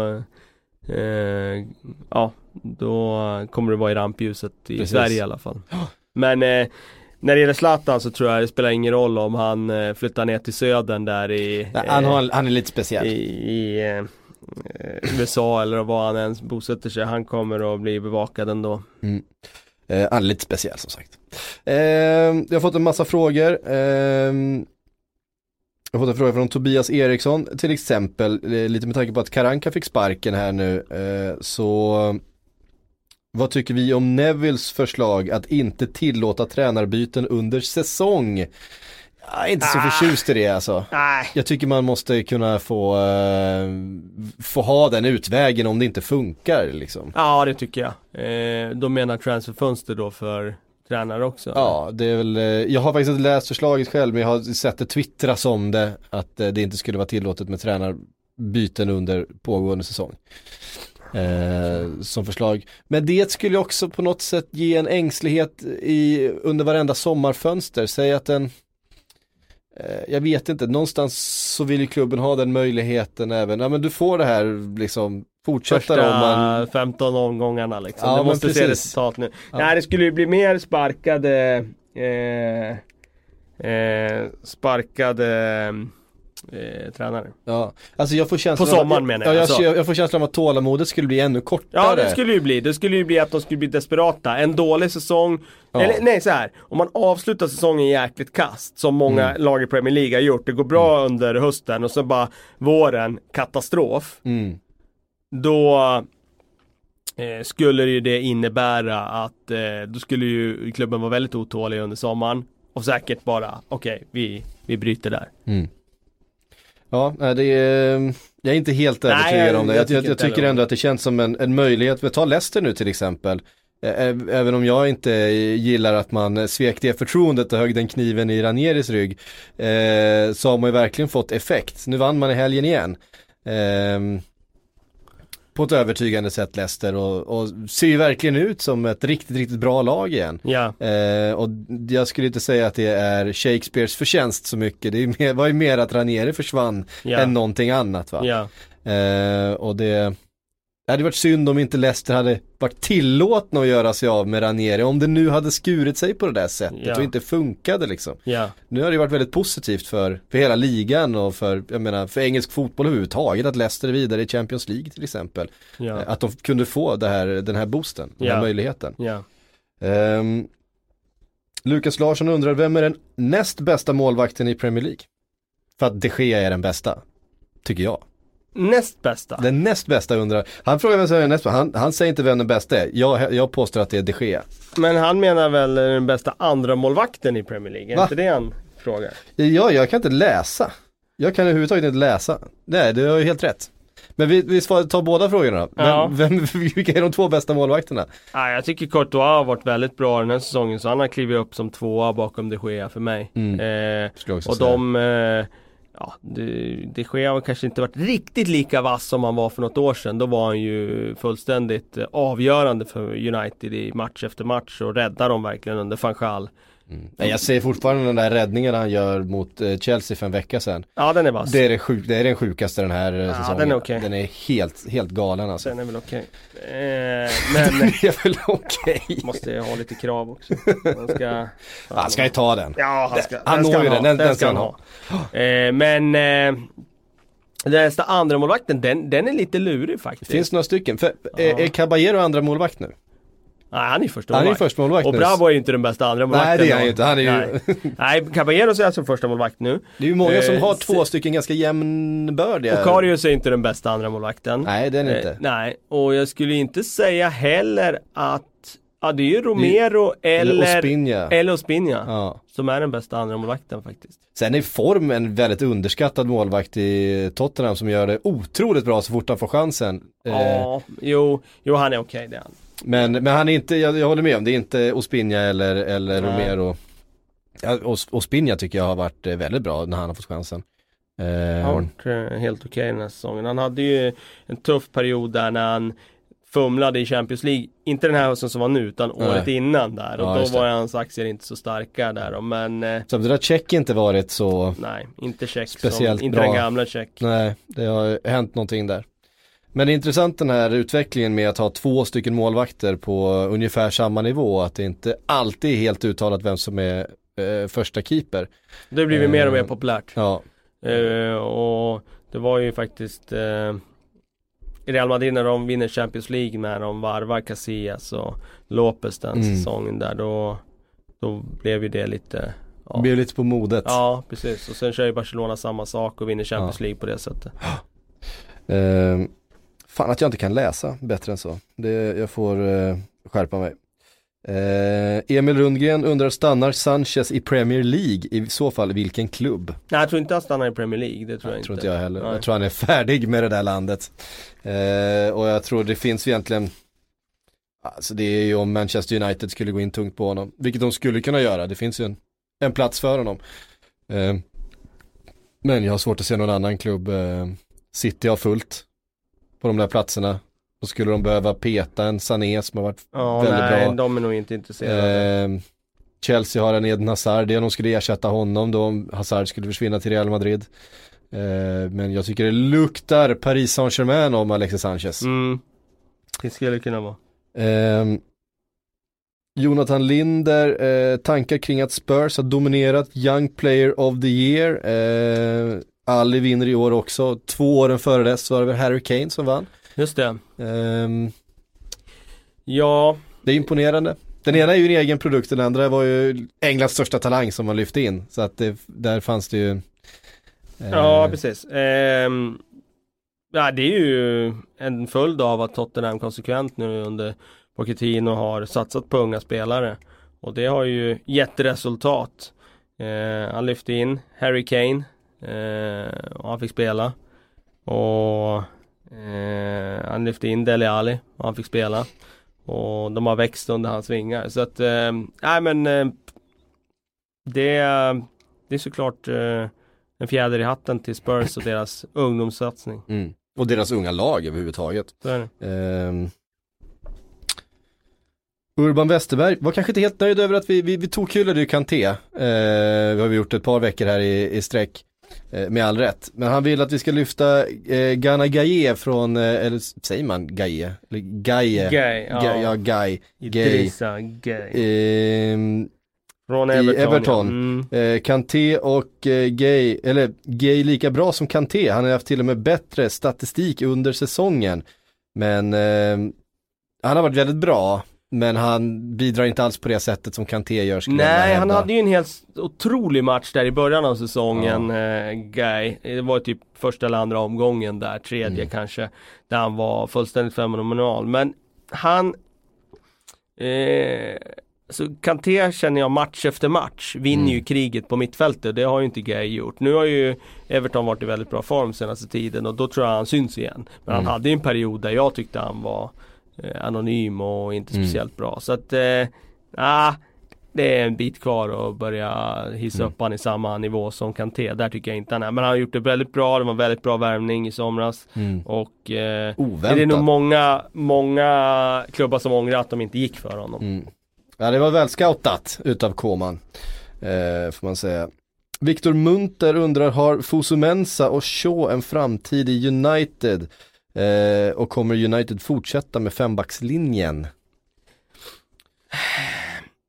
eh, Ja, då kommer du vara i rampljuset i Precis. Sverige i alla fall. Men eh, när det gäller Zlatan så tror jag det spelar ingen roll om han eh, flyttar ner till södern där i Nej, han, eh, har, han är lite speciell. i, i eh, eh, USA eller var han ens bosätter sig. Han kommer att bli bevakad ändå. Eh, han är lite speciell som sagt. Eh, jag har fått en massa frågor. Eh, jag har fått en fråga från Tobias Eriksson till exempel, eh, lite med tanke på att Karanka fick sparken här nu. Eh, så vad tycker vi om Nevilles förslag att inte tillåta tränarbyten under säsong? Jag är inte så Ah. förtjust i det alltså. Nej. Jag tycker man måste kunna få, eh, få ha den utvägen om det inte funkar liksom. Ja det tycker jag. Eh, de menar transferfönster då för tränare också? Ja, det är väl, eh, jag har faktiskt inte läst förslaget själv men jag har sett det twittras om det att eh, det inte skulle vara tillåtet med tränarbyten under pågående säsong. Eh, som förslag. Men det skulle också på något sätt ge en ängslighet i, under varenda sommarfönster. Säg att en eh, jag vet inte, någonstans så vill ju klubben ha den möjligheten även, ja men du får det här liksom fortsätta Första om man 15 omgånga liksom. Ja, du måste se precis. resultat nu. Ja. Nej det skulle ju bli mer sparkade eh, eh, Sparkade eh, tränare. Ja, alltså jag får känslan På sommaren menar jag, Ja, alltså. jag, jag får känslan av att tålamodet skulle bli ännu kortare. Ja det skulle ju bli, det skulle ju bli att de skulle bli desperata. En dålig säsong, Ja. eller nej så här. om man avslutar säsongen jäkligt kast som många Mm. lag i Premier League har gjort. Det går bra under hösten och så bara våren, katastrof. Mm. Då eh, skulle ju det innebära att eh, då skulle ju klubben vara väldigt otålig under sommaren. Och säkert bara, okej, vi, vi bryter där. Mm. Ja, det är, jag är inte helt övertygad om det. jag Jag, tycker jag, jag tycker ändå att det känns som en, en möjlighet. Vi tar Leicester nu till exempel. Även om jag inte gillar att man svek det förtroendet och högg den kniven i Ranieris rygg. Eh, så har man ju verkligen fått effekt. Nu vann man i helgen igen. Ehm, på ett övertygande sätt Leicester och, och ser ju verkligen ut som ett riktigt, riktigt bra lag igen. Ja, Eh, och jag skulle inte säga att det är Shakespeares förtjänst så mycket. Det är ju mer, var ju mer att Ranieri försvann ja, än någonting annat va. ja. Eh, och det, det hade varit synd om inte Leicester hade varit tillåtna att göra sig av med Ranieri. Om det nu hade skurit sig på det där sättet Ja. och inte funkade liksom. ja. Nu har det varit väldigt positivt för, för hela ligan och för, jag menar, för engelsk fotboll överhuvudtaget att Leicester är vidare i Champions League till exempel. ja. Eh, Att de kunde få det här, den här boosten, den här möjligheten. ja. Ehm, Lukas Larsson undrar, vem är den näst bästa målvakten i Premier League? För att de Gea är den bästa, tycker jag. Näst bästa. Den näst bästa undrar, han frågar vem som är den näst bästa, han, han säger inte vem den bästa är. Jag, jag påstår att det är de Gea. Men han menar väl den bästa andra målvakten i Premier League? Är Va? inte det han frågar? Ja, jag kan inte läsa. Jag kan överhuvudtaget inte läsa. Nej, du har ju helt rätt. Men vi, vi får ta båda frågorna då. Vem, Ja. vem, *laughs* vilka är de två bästa målvakterna? Nej, jag tycker Courtois har varit väldigt bra den här säsongen så han har klivit upp som tvåa bakom de Gea för mig. Mm. Eh, och säga. de, eh, ja, de, de har kanske inte varit riktigt lika vass som han var för något år sedan. Då var han ju fullständigt eh, avgörande för United i match efter match och räddade dem verkligen under van Gaal. Nej, jag ser fortfarande den där räddningen han gör mot eh, Chelsea för en vecka sedan. Ja, den är vass. Det är, det, sjuk, det är den sjukaste den här eh, säsongen. den är okej. Den är helt, helt galen alltså. Den är väl okej. *laughs* Eh, Den men är väl okej. måste jag ha lite krav också. *laughs* Han ska... Han ska ju ta den. Ja, han ska, Han den ska når ju ha. den, den- den ska han han ha. Eh, men eh, den nästa andra målvakten den, den är lite lurig Det faktiskt. finns några stycken. För, är, Ja. är Caballero andra målvakt nu? Nej, han är första Han är ju målvakt. första målvakt Och. Bravo är ju inte den bästa andra målvakten. Nej det är han ju inte, han är ju, Nej, Nej Caballeros är alltså första målvakt nu. det är ju många som Eh, har två stycken ganska jämnbördiga. Och Karius är inte den bästa andra målvakten. Nej det är han Eh, inte. nej, och jag skulle inte säga heller att Ja det är ju Romero eller Ospinja. eller Ospinja Ja. som är den bästa andra målvakten faktiskt. Sen är Form en väldigt underskattad målvakt i Tottenham som gör det otroligt bra så fort han får chansen. Eh, Ja, jo, jo han är okej det är han. Men, men han är inte, jag, jag håller med om, det är inte Ospinja eller, eller Nej. Romero. Ja, Os, Ospinja tycker jag har varit eh, väldigt bra när han har fått chansen. Eh, Han har varit eh, helt okej den här säsongen. Han hade ju en tuff period där när han fumlade i Champions League. Inte den här hösten som var nu utan Nej. året innan där. Och Ja, då var hans aktier inte så starka där då. Men eh, Så det där check inte varit så, nej, inte check Speciellt som, inte bra. den gamla check. nej det har hänt någonting där. Men det är intressant den här utvecklingen med att ha två stycken målvakter på ungefär samma nivå. Att det inte alltid är helt uttalat vem som är eh, första keeper. Det blir ju mer och mer Eh, populärt. Ja, Eh, och det var ju faktiskt eh, Real Madrid när de vinner Champions League när de varvar Casillas och Lopez den Mm. säsongen där då Då blev ju det lite ja. det blev lite på modet. Ja precis och sen kör ju Barcelona samma sak och vinner Champions Ja. League på det sättet Eh, fan att jag inte kan läsa bättre än så. Det, jag får eh, skärpa mig. Eh, Emil Rundgren undrar, stannar Sanchez i Premier League? I så fall vilken klubb? Nej jag tror inte han stannar i Premier League, det tror jag, Jag tror inte inte jag heller. Nej. Jag tror han är *laughs* färdig med det där landet. Eh, och jag tror det finns egentligen Alltså det är ju om Manchester United skulle gå in tungt på honom. Vilket de skulle kunna göra. Det finns ju en, en plats för honom. Eh, men jag har svårt att se någon annan klubb. Eh, City har fullt på de där platserna. Då skulle de behöva peta en Sané som har varit Ja väldigt nej bra. de är nog inte intresserade Eh, Chelsea har en Eden Hazard, de skulle ersätta honom då om Hazard skulle försvinna till Real Madrid. Eh, men jag tycker det luktar Paris Saint-Germain om Alexis Sanchez. mm. Det skulle kunna vara Eh, Jonathan Linder, eh, tankar kring att Spurs har dominerat Young Player of the Year. Eh, Ali vinner i år också, två åren före dess var det väl Harry Kane som vann. Just det Eh, Ja Det är imponerande. Den ena är ju en egen produkt, den andra var ju Englands största talang som man lyfte in. Så att det, där fanns det ju eh, Ja, precis. Ehm, ja, det är ju en följd av att Tottenham konsekvent nu under Pochettino har satsat på unga spelare. Och det har ju gett resultat. Eh, han lyfte in Harry Kane eh, och han fick spela. Och eh, han lyfte in Dele Alli och han fick spela. Och de har växt under hans vingar. Så att, eh, nej men eh, det, det är såklart eh, en fjäder i hatten till Spurs och deras ungdomssatsning. mm. Och deras unga lag överhuvudtaget. Ehm. Urban Westerberg var kanske inte helt nöjd över att vi, vi, vi tokhyllade ju Kanté. Eh, vi har gjort ett par veckor här i, i sträck. Eh, med all rätt. Men han vill att vi ska lyfta eh, Gana Gaye från, eh, eller säger man Gaye? Eller Gaye? Gay, ja. Ga- ja, Guy. Idrissa Gay. Ehm, Från i Everton. Everton. Ja. Mm. Eh, Kanté och eh, Gay, eller Gay lika bra som Kanté, han har haft till och med bättre statistik under säsongen. Men eh, han har varit väldigt bra, men han bidrar inte alls på det sättet som Kanté gör skulle Nej, han hade ju en helt otrolig match där i början av säsongen, eh, Guy. Det var typ första eller andra omgången där, tredje Mm. kanske. Där han var fullständigt fenomenal. Men han eh, så Kanté känner jag match efter match vinner Mm. ju kriget på mittfältet. Det har ju inte Guy gjort. Nu har ju Everton varit i väldigt bra form senaste tiden och då tror jag han syns igen. Men Mm. han hade ju en period där jag tyckte han var anonym och inte Mm. speciellt bra. Så att, eh, ah, det är en bit kvar att börja hissa Mm. upp han i samma nivå som Kanté. Där tycker jag inte han är. Men han har gjort det väldigt bra. Det var väldigt bra värvning i somras. Mm. Och eh, det är nog många, många klubbar som ångrar att de inte gick för honom. Mm. Ja det var väl scoutat utav Koman, eh, får man säga. Viktor Munter undrar, har Fosumensa och Shaw en framtid i United? Eh, och kommer United fortsätta med fembackslinjen?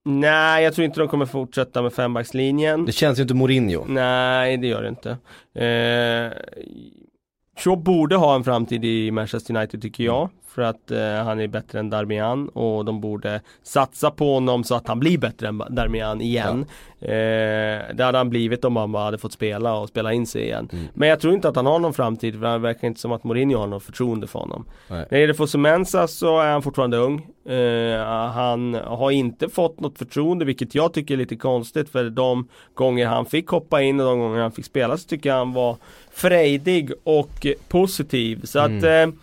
Nej, jag tror inte de kommer fortsätta med fembackslinjen. Det känns ju inte Mourinho. Nej, det gör det inte. Eh, Shaw borde ha en framtid i Manchester United tycker jag. För att eh, han är bättre än Darmian och de borde satsa på honom så att han blir bättre än Darmian igen. Ja. Eh, det hade han blivit om han bara hade fått spela och spela in sig igen. Mm. Men jag tror inte att han har någon framtid för det verkar inte som att Mourinho har något förtroende för honom. Nej. När det gäller Fosumensa så är han fortfarande ung. Eh, han har inte fått något förtroende vilket jag tycker är lite konstigt för de gånger han fick hoppa in och de gånger han fick spela så tycker jag han var frejdig och positiv. Så mm. att eh,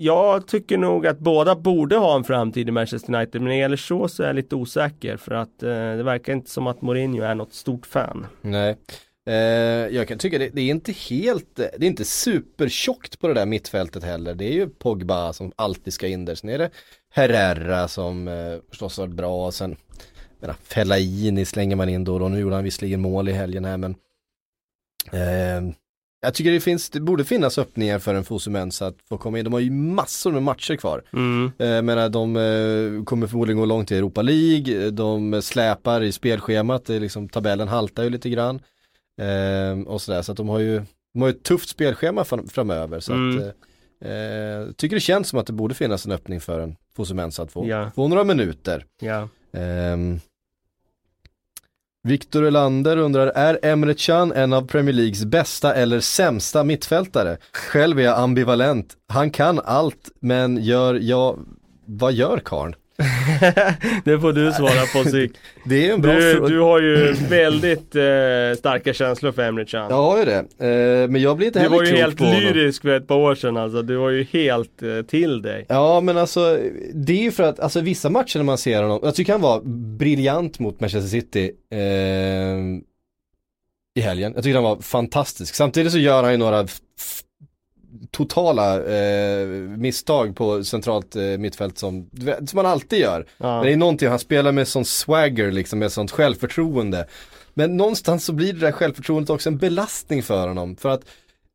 jag tycker nog att båda borde ha en framtid i Manchester United men när det gäller så så är jag lite osäker för att eh, det verkar inte som att Mourinho är något stort fan. Nej. Eh, jag kan tycka det, det, är inte helt, det är inte supertjockt på det där mittfältet heller. Det är ju Pogba som alltid ska in där. Sen är det Herrera som eh, förstås varit bra. och Sen menar, Fellaini slänger man in då och då. Nu gjorde han visserligen mål i helgen här men eh, jag tycker det finns, det borde finnas öppningar för en Fosumensa att få komma in. De har ju massor med matcher kvar. Mm. Jag eh, menar de eh, kommer förmodligen gå långt i Europa League, de släpar i spelschemat, det liksom, tabellen haltar ju lite grann. Eh, och sådär, så att de har ju, de har ett tufft spelschema framöver. Så mm. att, eh, eh, tycker det känns som att det borde finnas en öppning för en Fosumensa att få, ja. få några minuter. Ja. Eh, Viktor Ölander undrar, är Emre Can en av Premier Leagues bästa eller sämsta mittfältare? Själv är jag ambivalent. Han kan allt, men gör jag, vad gör karln? Det får du svara på Zik. *laughs* det är en bra du, fråga. Du har ju väldigt eh, starka känslor för Emre Can. Jag har ju det. Eh, men jag blir inte heller klok Du var ju helt lyrisk för ett par år sedan alltså. Du var ju helt eh, till dig. Ja men alltså det är ju för att, alltså vissa matcher när man ser honom, jag tycker han var briljant mot Manchester City. Eh, i helgen. Jag tycker han var fantastisk. Samtidigt så gör han ju några totala eh, misstag på centralt eh, mittfält som, som man alltid gör. Ja. Men det är någonting, han spelar med sån swagger liksom, med sånt självförtroende. Men någonstans så blir det där självförtroendet också en belastning för honom. För att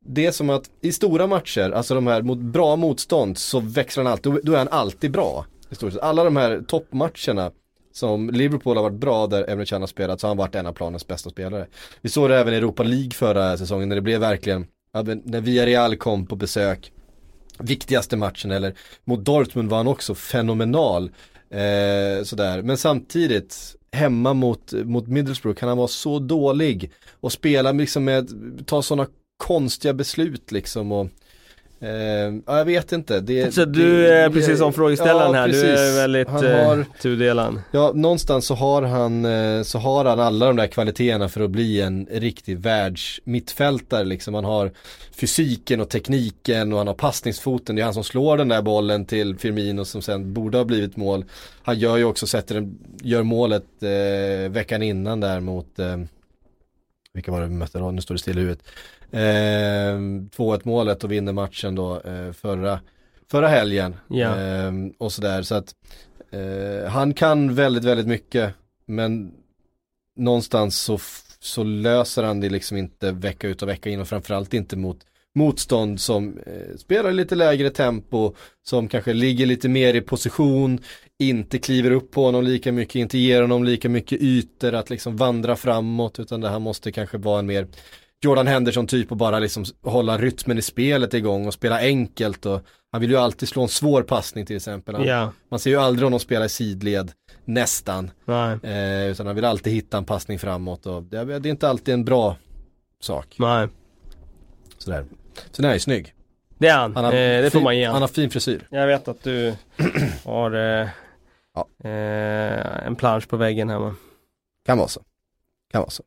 det är som att i stora matcher, alltså de här mot bra motstånd, så växer han alltid, då är han alltid bra. I stort sett. Alla de här toppmatcherna som Liverpool har varit bra där Emre Can har spelat så har han varit en av planens bästa spelare. Vi såg det även i Europa League förra säsongen när det blev verkligen hade, när Villarreal kom på besök, viktigaste matchen eller mot Dortmund var han också fenomenal. Eh, sådär. Men samtidigt, hemma mot, mot Middlesbrough kan han vara så dålig och spela liksom med, ta sådana konstiga beslut liksom och Uh, ja, jag vet inte. Det, så du är det, precis som frågeställaren ja, här, precis. du är väldigt han eh, har, tudelad. Ja, någonstans så har, han, uh, så har han alla de där kvaliteterna för att bli en riktig världsmittfältare liksom. Han har fysiken och tekniken och han har passningsfoten. Det är han som slår den där bollen till Firmino som sen borde ha blivit mål. Han gör ju också, sätter gör målet uh, veckan innan där mot vilka var det vi mötte då? Nu står det still i huvudet. Eh, 2-1 målet och vinner matchen då eh, förra, förra helgen. Eh, och sådär så att eh, han kan väldigt, väldigt mycket men någonstans så, så löser han det liksom inte vecka ut och vecka in och framförallt inte mot motstånd som eh, spelar lite lägre tempo, som kanske ligger lite mer i position, inte kliver upp på honom lika mycket, inte ger honom lika mycket ytor att liksom vandra framåt, utan det här måste kanske vara en mer Jordan Henderson typ och bara liksom hålla rytmen i spelet igång och spela enkelt och han vill ju alltid slå en svår passning till exempel. Han, yeah. Man ser ju aldrig honom spela i sidled, nästan. Eh, utan han vill alltid hitta en passning framåt och det, det är inte alltid en bra sak. Nej. Sådär. Så den här är snygg. Det är han, han har eh, det får man ge han. Han har fin frisyr. Jag vet att du *clears throat* har eh, ja. eh, en plansch på väggen hemma. Kan vara så. Kan vara så.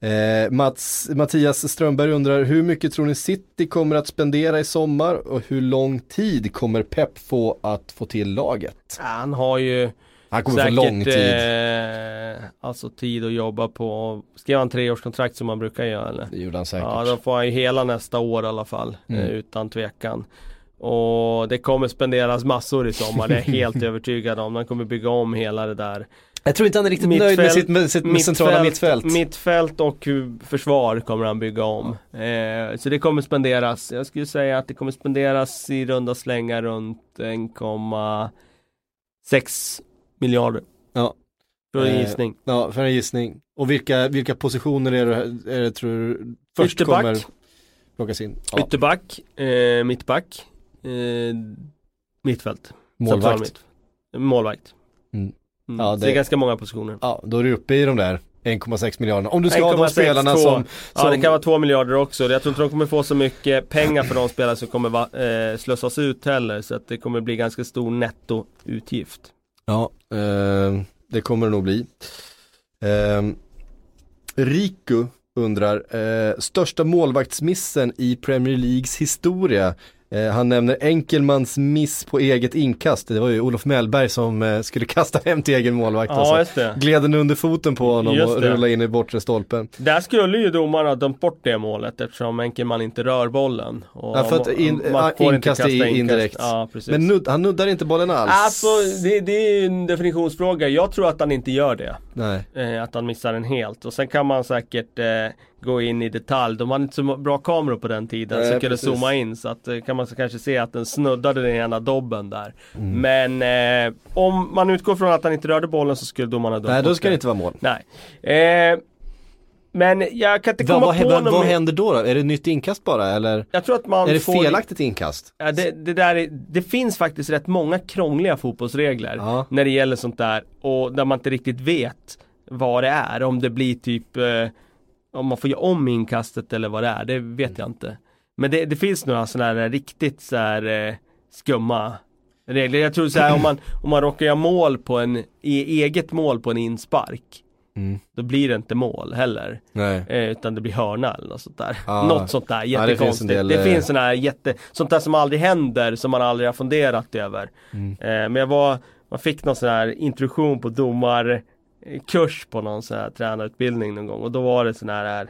Eh, Mats, Mattias Strömberg undrar hur mycket tror ni City kommer att spendera i sommar och hur lång tid kommer Pep få att få till laget? Han har ju han kommer säkert, få lång tid. Eh, alltså tid att jobba på. Skrev han treårskontrakt som man brukar göra eller? Det gjorde han säkert. Ja, då får han ju hela nästa år i alla fall. Mm. Eh, utan tvekan. Och det kommer spenderas massor i sommar, det är jag *laughs* helt övertygad om. Han kommer bygga om hela det där. Jag tror inte han är riktigt mittfält, nöjd med sitt, med sitt mittfält, centrala mittfält. Mittfält och försvar kommer han bygga om. Eh, så det kommer spenderas, jag skulle säga att det kommer spenderas i runda slängar runt 1,6 miljarder. Ja. För en eh, gissning. Ja, för en gissning. Och vilka, vilka positioner är det, är det tror du först Ytterback. kommer? plockas in. Ja. Ytterback, eh, mittback, eh, mittfält. Målvakt. Målvakt. Mm. Mm. Ja, Så det det- är ganska många positioner. Ja, då är du uppe i de där 1,6 miljarderna. Om du ska ha de 1,6, spelarna två. som, Ja som det kan vara två miljarder också. Jag tror inte de kommer få så mycket pengar för de spelare som kommer va, eh, slösas ut heller. Så att det kommer bli ganska stor nettoutgift. Ja, eh, det kommer det nog bli. Eh, Riku undrar, eh, största målvaktsmissen i Premier Leagues historia. Eh, han nämner Enkelmans miss på eget inkast. Det var ju Olof Mellberg som eh, skulle *laughs* kasta hem till egen målvakt. Ja alltså. just det. Gled den under foten på honom Just och rullade in i bortre stolpen. Där skulle ju domarna ha dömt bort det målet eftersom Enkelman inte rör bollen. Och Ja, för att in- man får inkast är inkast. indirekt. Ja. Men nudd, han nuddar inte bollen alls. Alltså det, det är ju en definitionsfråga. Jag tror att han inte gör det. Nej. Eh, att han missar den helt. Och sen kan man säkert gå in i detalj. De hade inte så bra kameror på den tiden Nej, så kunde precis. zooma in. Så att, eh, kan man så kanske se att den snuddade den ena dobben där. Mm. Men eh, om man utgår från att han inte rörde bollen så skulle domarna dömt Nej, då ska det inte vara mål. Nej. Eh, men jag kan inte Vad, komma vad, på vad, någon vad händer då, då? Är det nytt inkast bara eller? Jag tror att man Är det får... felaktigt inkast? Ja, det, det, där är, det finns faktiskt rätt många krångliga fotbollsregler Ja. när det gäller sånt där och där man inte riktigt vet vad det är. Om det blir typ eh, om man får göra om inkastet eller vad det är, det vet jag inte. Men det, det finns några sådana här riktigt så här eh, skumma regler. Jag tror så här om man, om man råkar göra mål på en, e, eget mål på en inspark Mm. då blir det inte mål heller. Eh, utan det blir hörna eller något sånt där. Ah. Något sånt där Ja, det finns jättekonstigt. del, eh, finns sådana här jätte, sånt där som aldrig händer som man aldrig har funderat över. Mm. Eh, men jag var, man fick någon sån här introduktion på domarkurs på någon sån här tränarutbildning någon gång och då var det sån här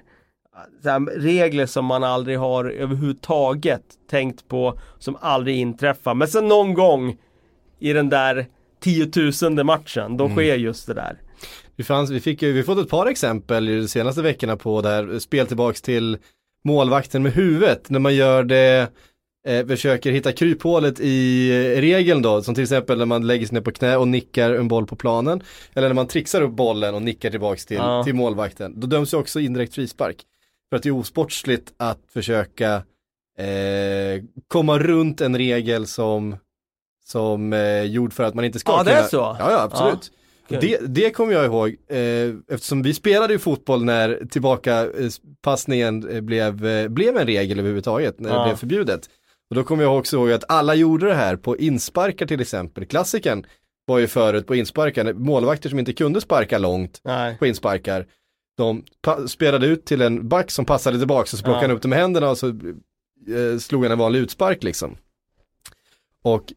så här, regler som man aldrig har överhuvudtaget tänkt på som aldrig inträffar. Men sen någon gång i den där tiotusende matchen, Mm. då sker just det där. Vi, fanns, vi fick ju, vi fått ett par exempel i de senaste veckorna på det här spel tillbaks till målvakten med huvudet när man gör det eh, försöker hitta kryphålet i eh, regeln då, som till exempel när man lägger sig ner på knä och nickar en boll på planen. Eller när man trixar upp bollen och nickar tillbaks till, Ja. till målvakten. Då döms ju också indirekt frispark. För att det är osportsligt att försöka eh, komma runt en regel som, som eh, gjord för att man inte ska Ja, det är kunna... så? Ja, ja absolut. Okej. Det, det kommer jag ihåg, eh, eftersom vi spelade ju fotboll när tillbakapassningen eh, blev, eh, blev en regel överhuvudtaget, när det Ja. blev förbjudet. Och då kommer jag också ihåg att alla gjorde det här på insparkar till exempel. Klassiken var ju förut på insparkar, målvakter som inte kunde sparka långt Nej. på insparkar. De spelade ut till en back som passade tillbaka och så plockade Ja. han upp det med händerna och så eh, slog han en vanlig utspark liksom. Och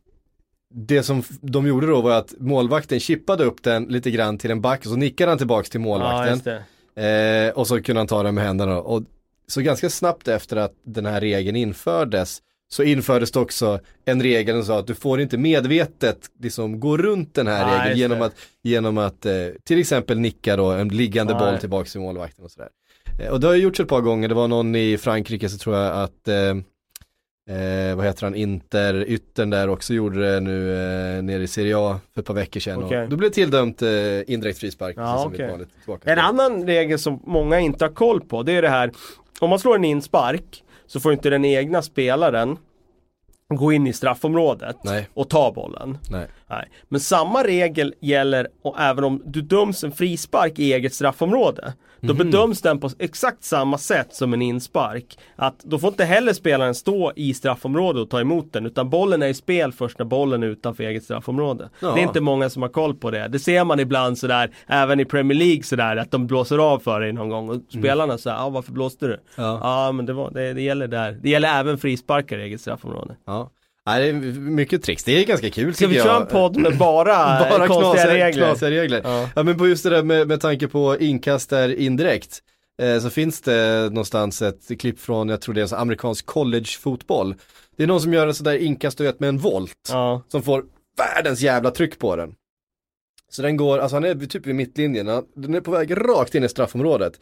det som de gjorde då var att målvakten chippade upp den lite grann till en back och så nickade han tillbaks till Ja, målvakten. det. eh, och så kunde han ta den med händerna. Och så ganska snabbt efter att den här regeln infördes så infördes det också en regel som sa att du får inte medvetet liksom gå runt den här Ja, regeln genom att, genom att eh, till exempel nicka då en liggande Nej. boll tillbaks till målvakten och sådär. Eh, och det har ju gjorts ett par gånger, det var någon i Frankrike så tror jag att eh, Eh, vad heter han, Inter, yttern där också gjorde det nu eh, nere i Serie A för ett par veckor sedan. Okej. Och då blev det tilldömt eh, indirekt frispark. Ja, vanligt tillbaka. En annan regel som många inte har koll på det är det här Om man slår en inspark så får inte den egna spelaren gå in i straffområdet Nej. och ta bollen. Nej. Nej. Men samma regel gäller och även om du döms en frispark i eget straffområde. Då Mhm. bedöms den på exakt samma sätt som en inspark. Att då får inte heller spelaren stå i straffområdet och ta emot den utan bollen är i spel först när bollen är utanför eget straffområde. Ja. Det är inte många som har koll på det. Det ser man ibland sådär, även i Premier League sådär, att de blåser av för dig någon gång och spelarna säger ja varför blåste du? Mm. Ja. Ja men det, var, det, det gäller där. Det gäller även frisparkar i eget straffområde. Ja. Nej, det är mycket tricks, det är ganska kul Ska vi köra en podd med bara, *laughs* Bara konstiga knasiga regler? knasiga regler. Ja. Ja. men på just det där med, med tanke på inkast där indirekt. Eh, så finns det någonstans ett klipp från, jag tror det är en sån amerikansk collegefotboll. Det är någon som gör en sådär inkast du vet med en volt. Ja. Som får världens jävla tryck på den. Så den går, alltså han är typ vid mittlinjen, den är på väg rakt in i straffområdet.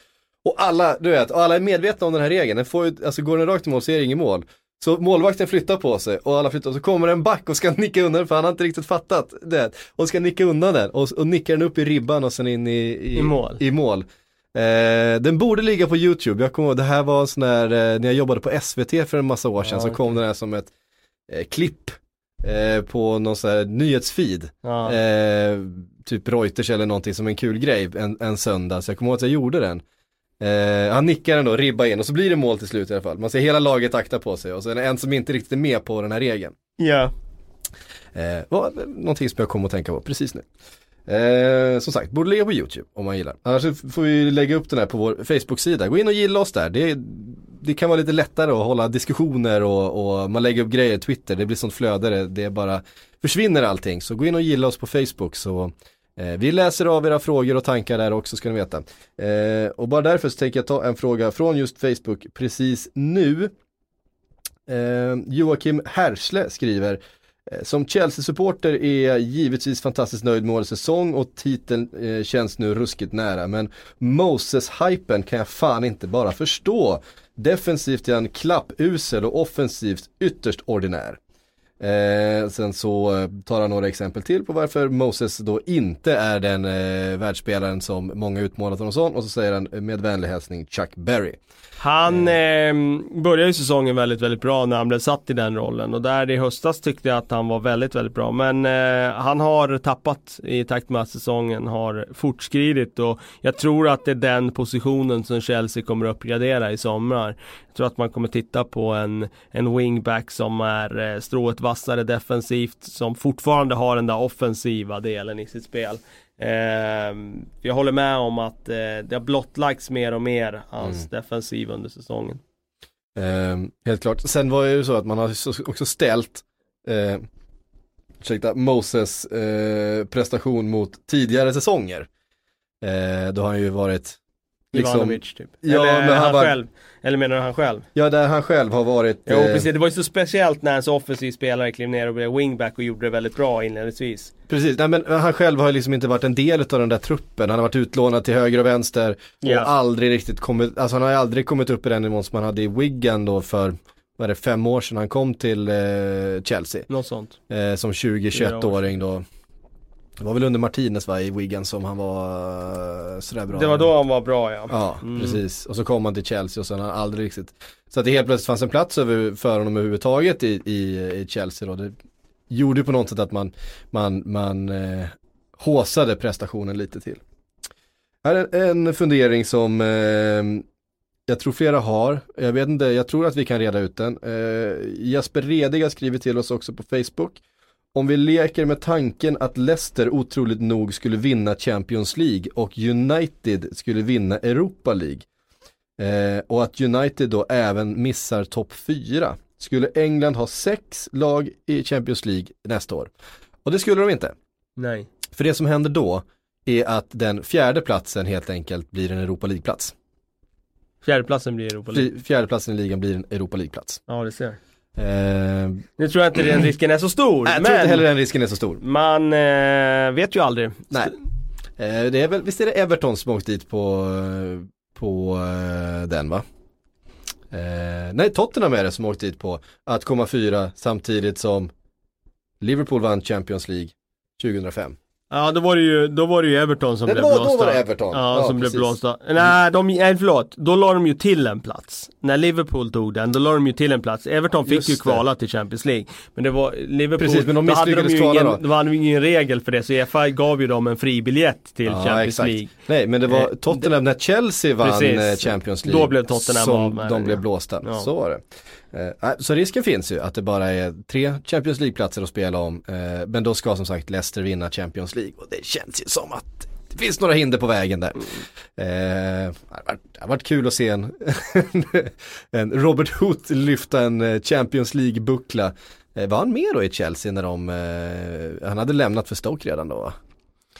Och alla, du vet, och alla är medvetna om den här regeln, den får ju, alltså går den rakt i mål så är det ingen mål. Så målvakten flyttar på sig och alla flyttar så kommer en back och ska *laughs* nicka undan för han har inte riktigt fattat det. Och ska nicka undan den och, och nickar den upp i ribban och sen in i, I mål. I mål. Eh, den borde ligga på YouTube, jag kommer ihåg, det här var en sån där, eh, när jag jobbade på SVT för en massa år sedan Ja, så kom den här som ett eh, klipp eh, på någon sån här nyhetsfeed. Ja. Eh, typ Reuters eller någonting som en kul grej en, en söndag, så jag kommer ihåg att jag gjorde den. Eh, han nickar den då, ribba in och så blir det mål till slut i alla fall. Man ser hela laget akta på sig och så är det en som inte riktigt är med på den här regeln. ja. Eh, var någonting som jag kom att tänka på precis nu. Eh, som sagt, borde ligga på YouTube om man gillar. Annars får vi lägga upp den här på vår Facebook-sida. Gå in och gilla oss där. Det, det kan vara lite lättare att hålla diskussioner och, och man lägger upp grejer, Twitter, det blir sånt flöde, det, det bara försvinner allting. Så gå in och gilla oss på Facebook så eh, Eh, vi läser av era frågor och tankar där också ska ni veta. Eh, och bara därför så tänker jag ta en fråga från just Facebook precis nu. Eh, Joakim Härsle skriver eh, Som Chelsea-supporter är jag givetvis fantastiskt nöjd med årets säsong och titeln eh, känns nu ruskigt nära. Men Moses-hypen kan jag fan inte bara förstå. Defensivt är han klappusel och offensivt ytterst ordinär. Eh, sen så eh, tar han några exempel till på varför Moses då inte är den eh, världsspelaren som många utmålat honom som och så säger han med vänlig hälsning Chuck Berry. Han eh, började ju säsongen väldigt, väldigt bra när han blev satt i den rollen och där i höstas tyckte jag att han var väldigt, väldigt bra. Men eh, han har tappat i takt med att säsongen har fortskridit och jag tror att det är den positionen som Chelsea kommer att uppgradera i sommar. Jag tror att man kommer titta på en, en wingback som är eh, strået vassare defensivt, som fortfarande har den där offensiva delen i sitt spel. Eh, jag håller med om att eh, det har blottlagts mer och mer hans Mm. defensiv under säsongen. Eh, helt klart. Sen var det ju så att man har så- också ställt eh, ursäkta, Moses eh, prestation mot tidigare säsonger. Eh, då har han ju varit liksom, Ivanovic typ. Ja, Eller men han han, var- själv. Eller menar du han själv? ja där han själv har varit Jo eh, precis, det var ju så speciellt när en så offensiv spelare klev ner och blev wingback och gjorde det väldigt bra inledningsvis. Precis, nej men han själv har ju liksom inte varit en del av den där truppen. Han har varit utlånad till höger och vänster och Ja. aldrig riktigt kommit, alltså han har aldrig kommit upp i den nivån som han hade i Wigan då för, vad är det, fem år sedan han kom till eh, Chelsea. Något sånt. Eh, som Fyra år 20-21-åring då. Det var väl under Martinez va, i Wigan som han var eh, sådär bra. Det var då han var bra ja. Ja, Mm. precis. Och så kom han till Chelsea och sen har han aldrig riktigt. Så att det helt plötsligt fanns en plats över, för honom överhuvudtaget i, i, i Chelsea då. Det gjorde på något sätt att man, man, man eh, håsade prestationen lite till. Här är en fundering som eh, jag tror flera har. Jag vet inte, jag tror att vi kan reda ut den. Eh, Jasper Rediga skriver till oss också på Facebook. Om vi leker med tanken att Leicester otroligt nog skulle vinna Champions League och United skulle vinna Europa League. Eh, och att United då även missar topp 4. Skulle England ha sex lag i Champions League nästa år? Och det skulle de inte. Nej. För det som händer då är att den fjärde platsen helt enkelt blir en Europa League-plats. Fjärdeplatsen blir Europa League. Fri- Fjärde platsen i ligan blir en Europa League-plats. Ja det ser. Eh, Nu tror jag inte den risken är så stor. nej, jag tror inte heller den risken är så stor. man eh, vet ju aldrig. Nej. Eh, det är väl, visst är det Everton som åkt dit på, eh, på eh, den va? Eh, nej, Tottenham är det som åkt dit på att komma fyra samtidigt som Liverpool vann Champions League 2005. Ja då var det ju, då var det ju Everton som Nej, blev då- då blåsta. var det Everton. Ja, Ja, som precis. blev blåsta. Nej, de, nej förlåt. Då la de ju till en plats. När Liverpool tog den, då la de ju till en plats. Everton fick Just ju det. kvala till Champions League. Men det var Liverpool, Precis, men de då hade misslyckades ju ingen, då. då hade de ingen regel för det. Så Uefa gav ju dem en fribiljett till Ja, Champions exakt. League. Nej, men det var Eh, Tottenham när Chelsea vann Precis. eh, Champions League. Då blev Tottenham som av med de det, blev blåsta. Ja. Så var det. Eh, äh, så risken finns ju att det bara är tre Champions League-platser att spela om. Eh, men då ska som sagt Leicester vinna Champions League. Och det känns ju som att det finns några hinder på vägen där. Eh, det, har varit, kul att se en, *laughs* en Robert Hood lyfta en eh, Champions League-buckla. Eh, var han med då i Chelsea när de, eh, han hade lämnat för Stoke redan då?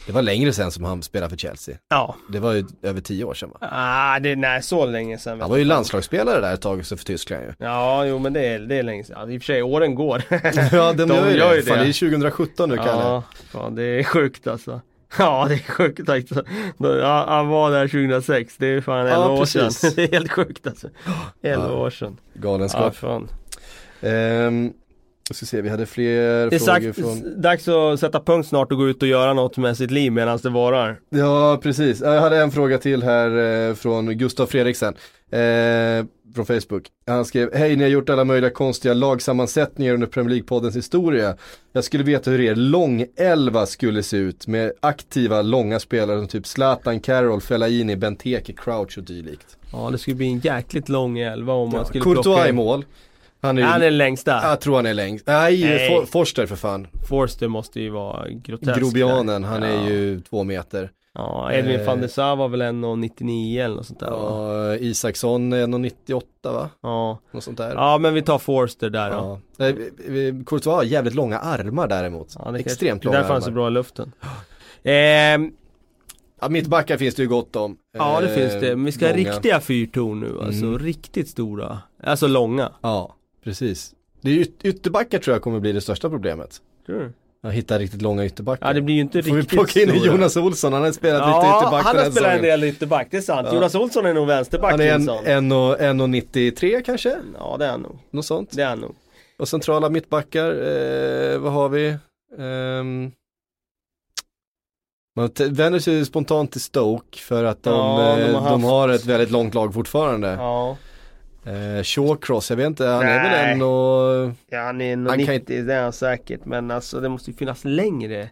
Det var längre sen som han spelade för Chelsea. Ja. Det var ju över tio år sedan va? Ah, det, nej, så länge sedan. vet Han var ju landslagsspelare där ett tag för Tyskland ju. Ja, jo men det är, det är länge sedan. Ja, I och för sig, åren går. *laughs* Ja, de, De gör ju gör det. Fan, det. är 2017 nu Kalle. Ja, det är sjukt alltså. *laughs* Ja, det är sjukt alltså. Ja, Han var där 2006, det är fan 11 Ja, år sedan. *laughs* Det är helt sjukt alltså. 11 Ja. år sedan. Ja, Galenskap. fan. Ehm, Jag ska se, vi hade fler Det är frågor sagt, från... dags att sätta punkt snart och gå ut och göra något med sitt liv medan det varar. Ja, precis. Jag hade en fråga till här eh, från Gustav Fredriksen. Eh, från Facebook. Han skrev, hej ni har gjort alla möjliga konstiga lagsammansättningar under Premier League-poddens historia. Jag skulle veta hur er långelva skulle se ut med aktiva långa spelare som typ Zlatan, Carroll, Fellaini, Benteke, Crouch och dylikt. Ja det skulle bli en jäkligt lång elva om man skulle Courtois plocka i mål. Han är, Han är längst där. Jag tror han är längst. Nej, Nej. For, Forster för fan. Forster måste ju vara grotesk. Grobianen, han ja. är ju två meter. Ja, Edvin Eh. van der Sar var väl 1,99 eller något sånt där va? Ja, Isaksson är 1,98 va? Ja. Något sånt där. ja, men vi tar Forster där då. Ja. Eh, Courtois har jävligt långa armar däremot. Ja, det Extremt kanske, långa Det är därför han är så armar. bra i luften. Ehm, Ja, mittbackar finns det ju gott om. ja det Eh, finns det, men vi ska ha långa. riktiga fyrtorn nu alltså, Mm. riktigt stora. Alltså långa. Ja, precis. Det är yt- ytterbackar tror jag kommer bli det största problemet. Du? Att hitta riktigt långa ytterbackar. Ja det blir ju inte Får vi riktigt plocka in stora. Jonas Olsson, han har spelat lite Ja, ytterback han har spelat en del ytterback, det är sant. Ja. Jonas Olsson är nog vänsterback Han är en, en, och, en och 93 kanske? Ja det är han nog. Något sånt. Det är han nog. Och centrala mittbackar, eh, vad har vi? Ehm, man vänder sig spontant till Stoke för att de, Ja, de eh, har de haft- har ett väldigt långt lag fortfarande. Ja. Eh, Shawcross, jag vet inte, han är Nej. väl en och... Ja han är Han 1,90 kan inte- det är han säkert men alltså det måste ju finnas längre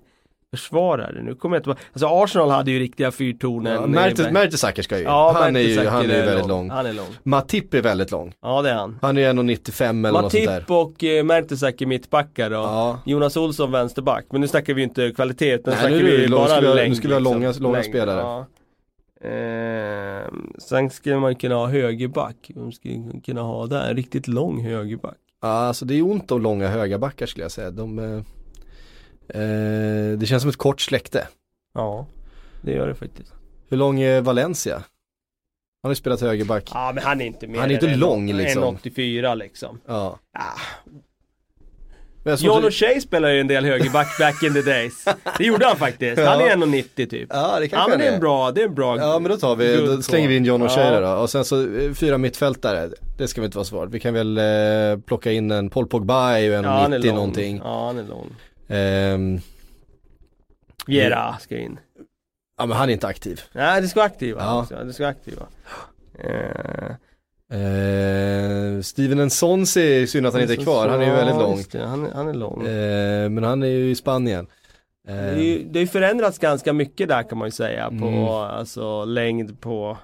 försvarare. Nu kommer jag inte alltså Arsenal hade ju riktiga fyrtornen. Ja, eh, Mertes- Mertesacker ska ju Ja, han, är ju, han är ju väldigt lång. Han är lång. Matip är väldigt lång. Ja det är han. Han är 1,95 eller något sånt där. Matip och eh, Mertesacker mittbackar då. Ja. Jonas Olsson vänsterback. Men nu snackar vi ju inte kvalitet utan Nej, snackar nu är vi lång- bara nu ska vi ha- nu längd. ska vi ha långa- långa Längd, spelare. Ja. Ehm, sen skulle man kunna ha högerback. Vem skulle kunna ha där? En riktigt lång högerback. Ja, alltså det är ont om långa höga backar skulle jag säga. De, eh, eh, det känns som ett kort släkte. Ja, det gör det faktiskt. Hur lång är Valencia? Han har ju spelat högerback. Ja men han är inte mer Han är inte än lång, en- liksom. 1,84 liksom. Ja. Ah. John O'Shea spelade ju en del högerback back in the days. Det gjorde han faktiskt. Han är 1,90 typ. Ja, det Ja kanske men det är en bra, det är en bra Ja men då tar vi, då slänger vi in John O'Shea Ja. då. Och sen så eh, fyra mittfältare. Det ska väl inte vara svårt. Vi kan väl eh, plocka in en Paul Pogba är ju en Ja, han är 90 lång. någonting. Ja han är lång. Ehm, Viera ska in. ja men han är inte aktiv. Nej det ska vara aktiva. Ja. också. Det ska vara aktiva. Eh, Eh, Steven Nsonsi är synd att han inte är kvar. Han är ju väldigt lång. det. Han, är- han är lång. Eh, men han är ju i Spanien. Det är ju- det har ju förändrats ganska mycket där kan man ju säga på Mm. alltså längd på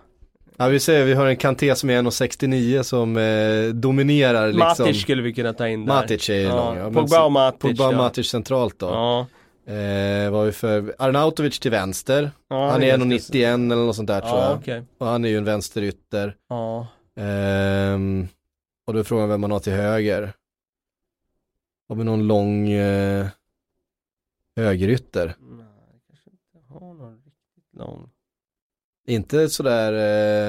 Ja vi säger vi har en Kanté som är 1,69 som eh, dominerar liksom. Matic skulle vi kunna ta in där. Matic är ja. lång. Ja, Pogba och Matic. Pogba och. Matic centralt då. Ja. Eh, vad vi för, Arnautovic till vänster. Ja, han är ganska- 1,91 eller något sånt där tror Ja jag. okej. Och han är ju en vänsterytter. Ja. Ehm, och då är frågan vem man har till höger. Har vi någon lång eh, högerytter? Nej, kanske inte har någon riktigt lång. Inte sådär,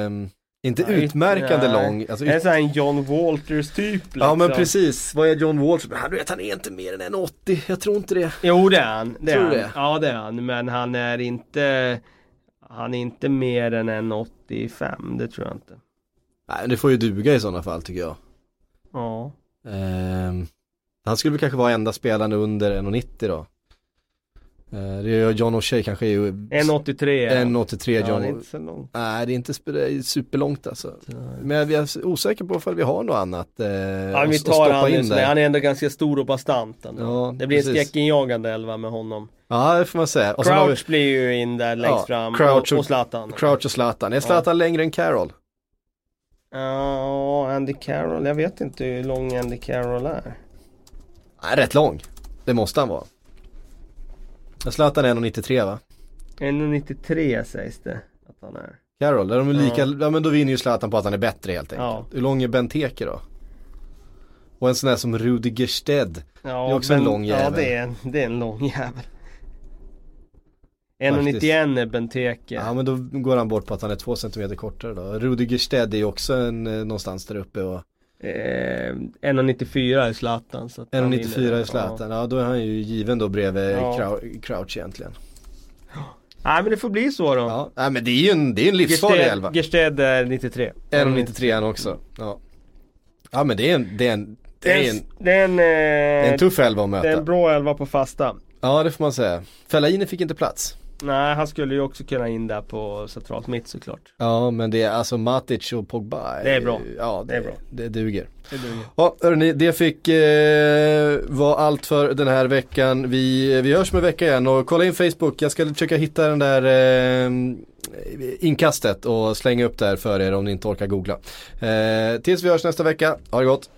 ehm, inte Nej, utmärkande nej. lång. Alltså, Det är ut... så här en John Walters typ liksom. Ja men precis, vad är John Walsh? Men han, du vet, han är inte mer än 1,80, jag tror inte det. Jo det är han. Det är Tror du han. det? Ja det är han. Men han är inte Han är inte mer än en 85. Det tror jag inte. Nej det får ju duga i sådana fall tycker jag. Ja. Ehm, han skulle väl kanske vara enda spelaren under 1,90 då. Uh, det gör John O'Shea kanske är ju 1,83. 1,83 Ja, John. det är inte så långt. Nej det är inte är superlångt alltså. Men jag är osäker på ifall vi har något annat eh, Ja, att, vi att tar stoppa han in där. Han är ändå ganska stor och bastant ändå. Ja, Det blir en skräckinjagande elva med honom. Ja det får man säga. Och har vi Crouch blir ju in där längst Ja, fram. Crouch och, och- och Zlatan. Crouch och Zlatan. Är Zlatan längre än Carroll? Ja, Andy Carroll. Jag vet inte hur lång Andy Carroll är. Nej rätt lång. Det måste han vara. Zlatan är 1,93 va? 1,93 sägs det att han är. Carroll, är de Ja. lika, ja. men då vinner ju Zlatan på att han är bättre helt enkelt. Ja. Hur lång är Benteke då? Och en sån där som Rudiger Sted. Ja, Det är också en lång Ja, jävel. det är, det är en lång jävel. 1,91 är Benteke. Ja men då går han bort på att han är två centimeter kortare då. Rudiger Sted är ju också en, eh, någonstans där uppe och Eh, 1,94 är Zlatan. så att han 1,94 vinner. är Zlatan. Ja. då är han ju given då bredvid Ja. Crou- Crouch egentligen. Ja. *gasps* Nej men det får bli så då. Ja, nej men det är ju en, det är en livsfarlig Gersted, elva. Gersted är 93. 1,93 han också. Ja. ja men det är en, det är en Det är en, det är en, det är en tuff elva att möta. Det är en bra elva på fasta. Ja det får man säga. Fellaini fick inte plats. Nej, han skulle ju också kunna in där på centralt mitt såklart. Ja, men det är alltså Matic och Pogba. Det är bra. Ja, det, det är bra. Det duger. Det duger. Ja, hörrni, det fick eh, vara allt för den här veckan. Vi, vi hörs med vecka igen och kolla in Facebook. Jag ska försöka hitta den där eh, inkastet och slänga upp där för er om ni inte orkar googla. Eh, tills vi hörs nästa vecka, ha det gott!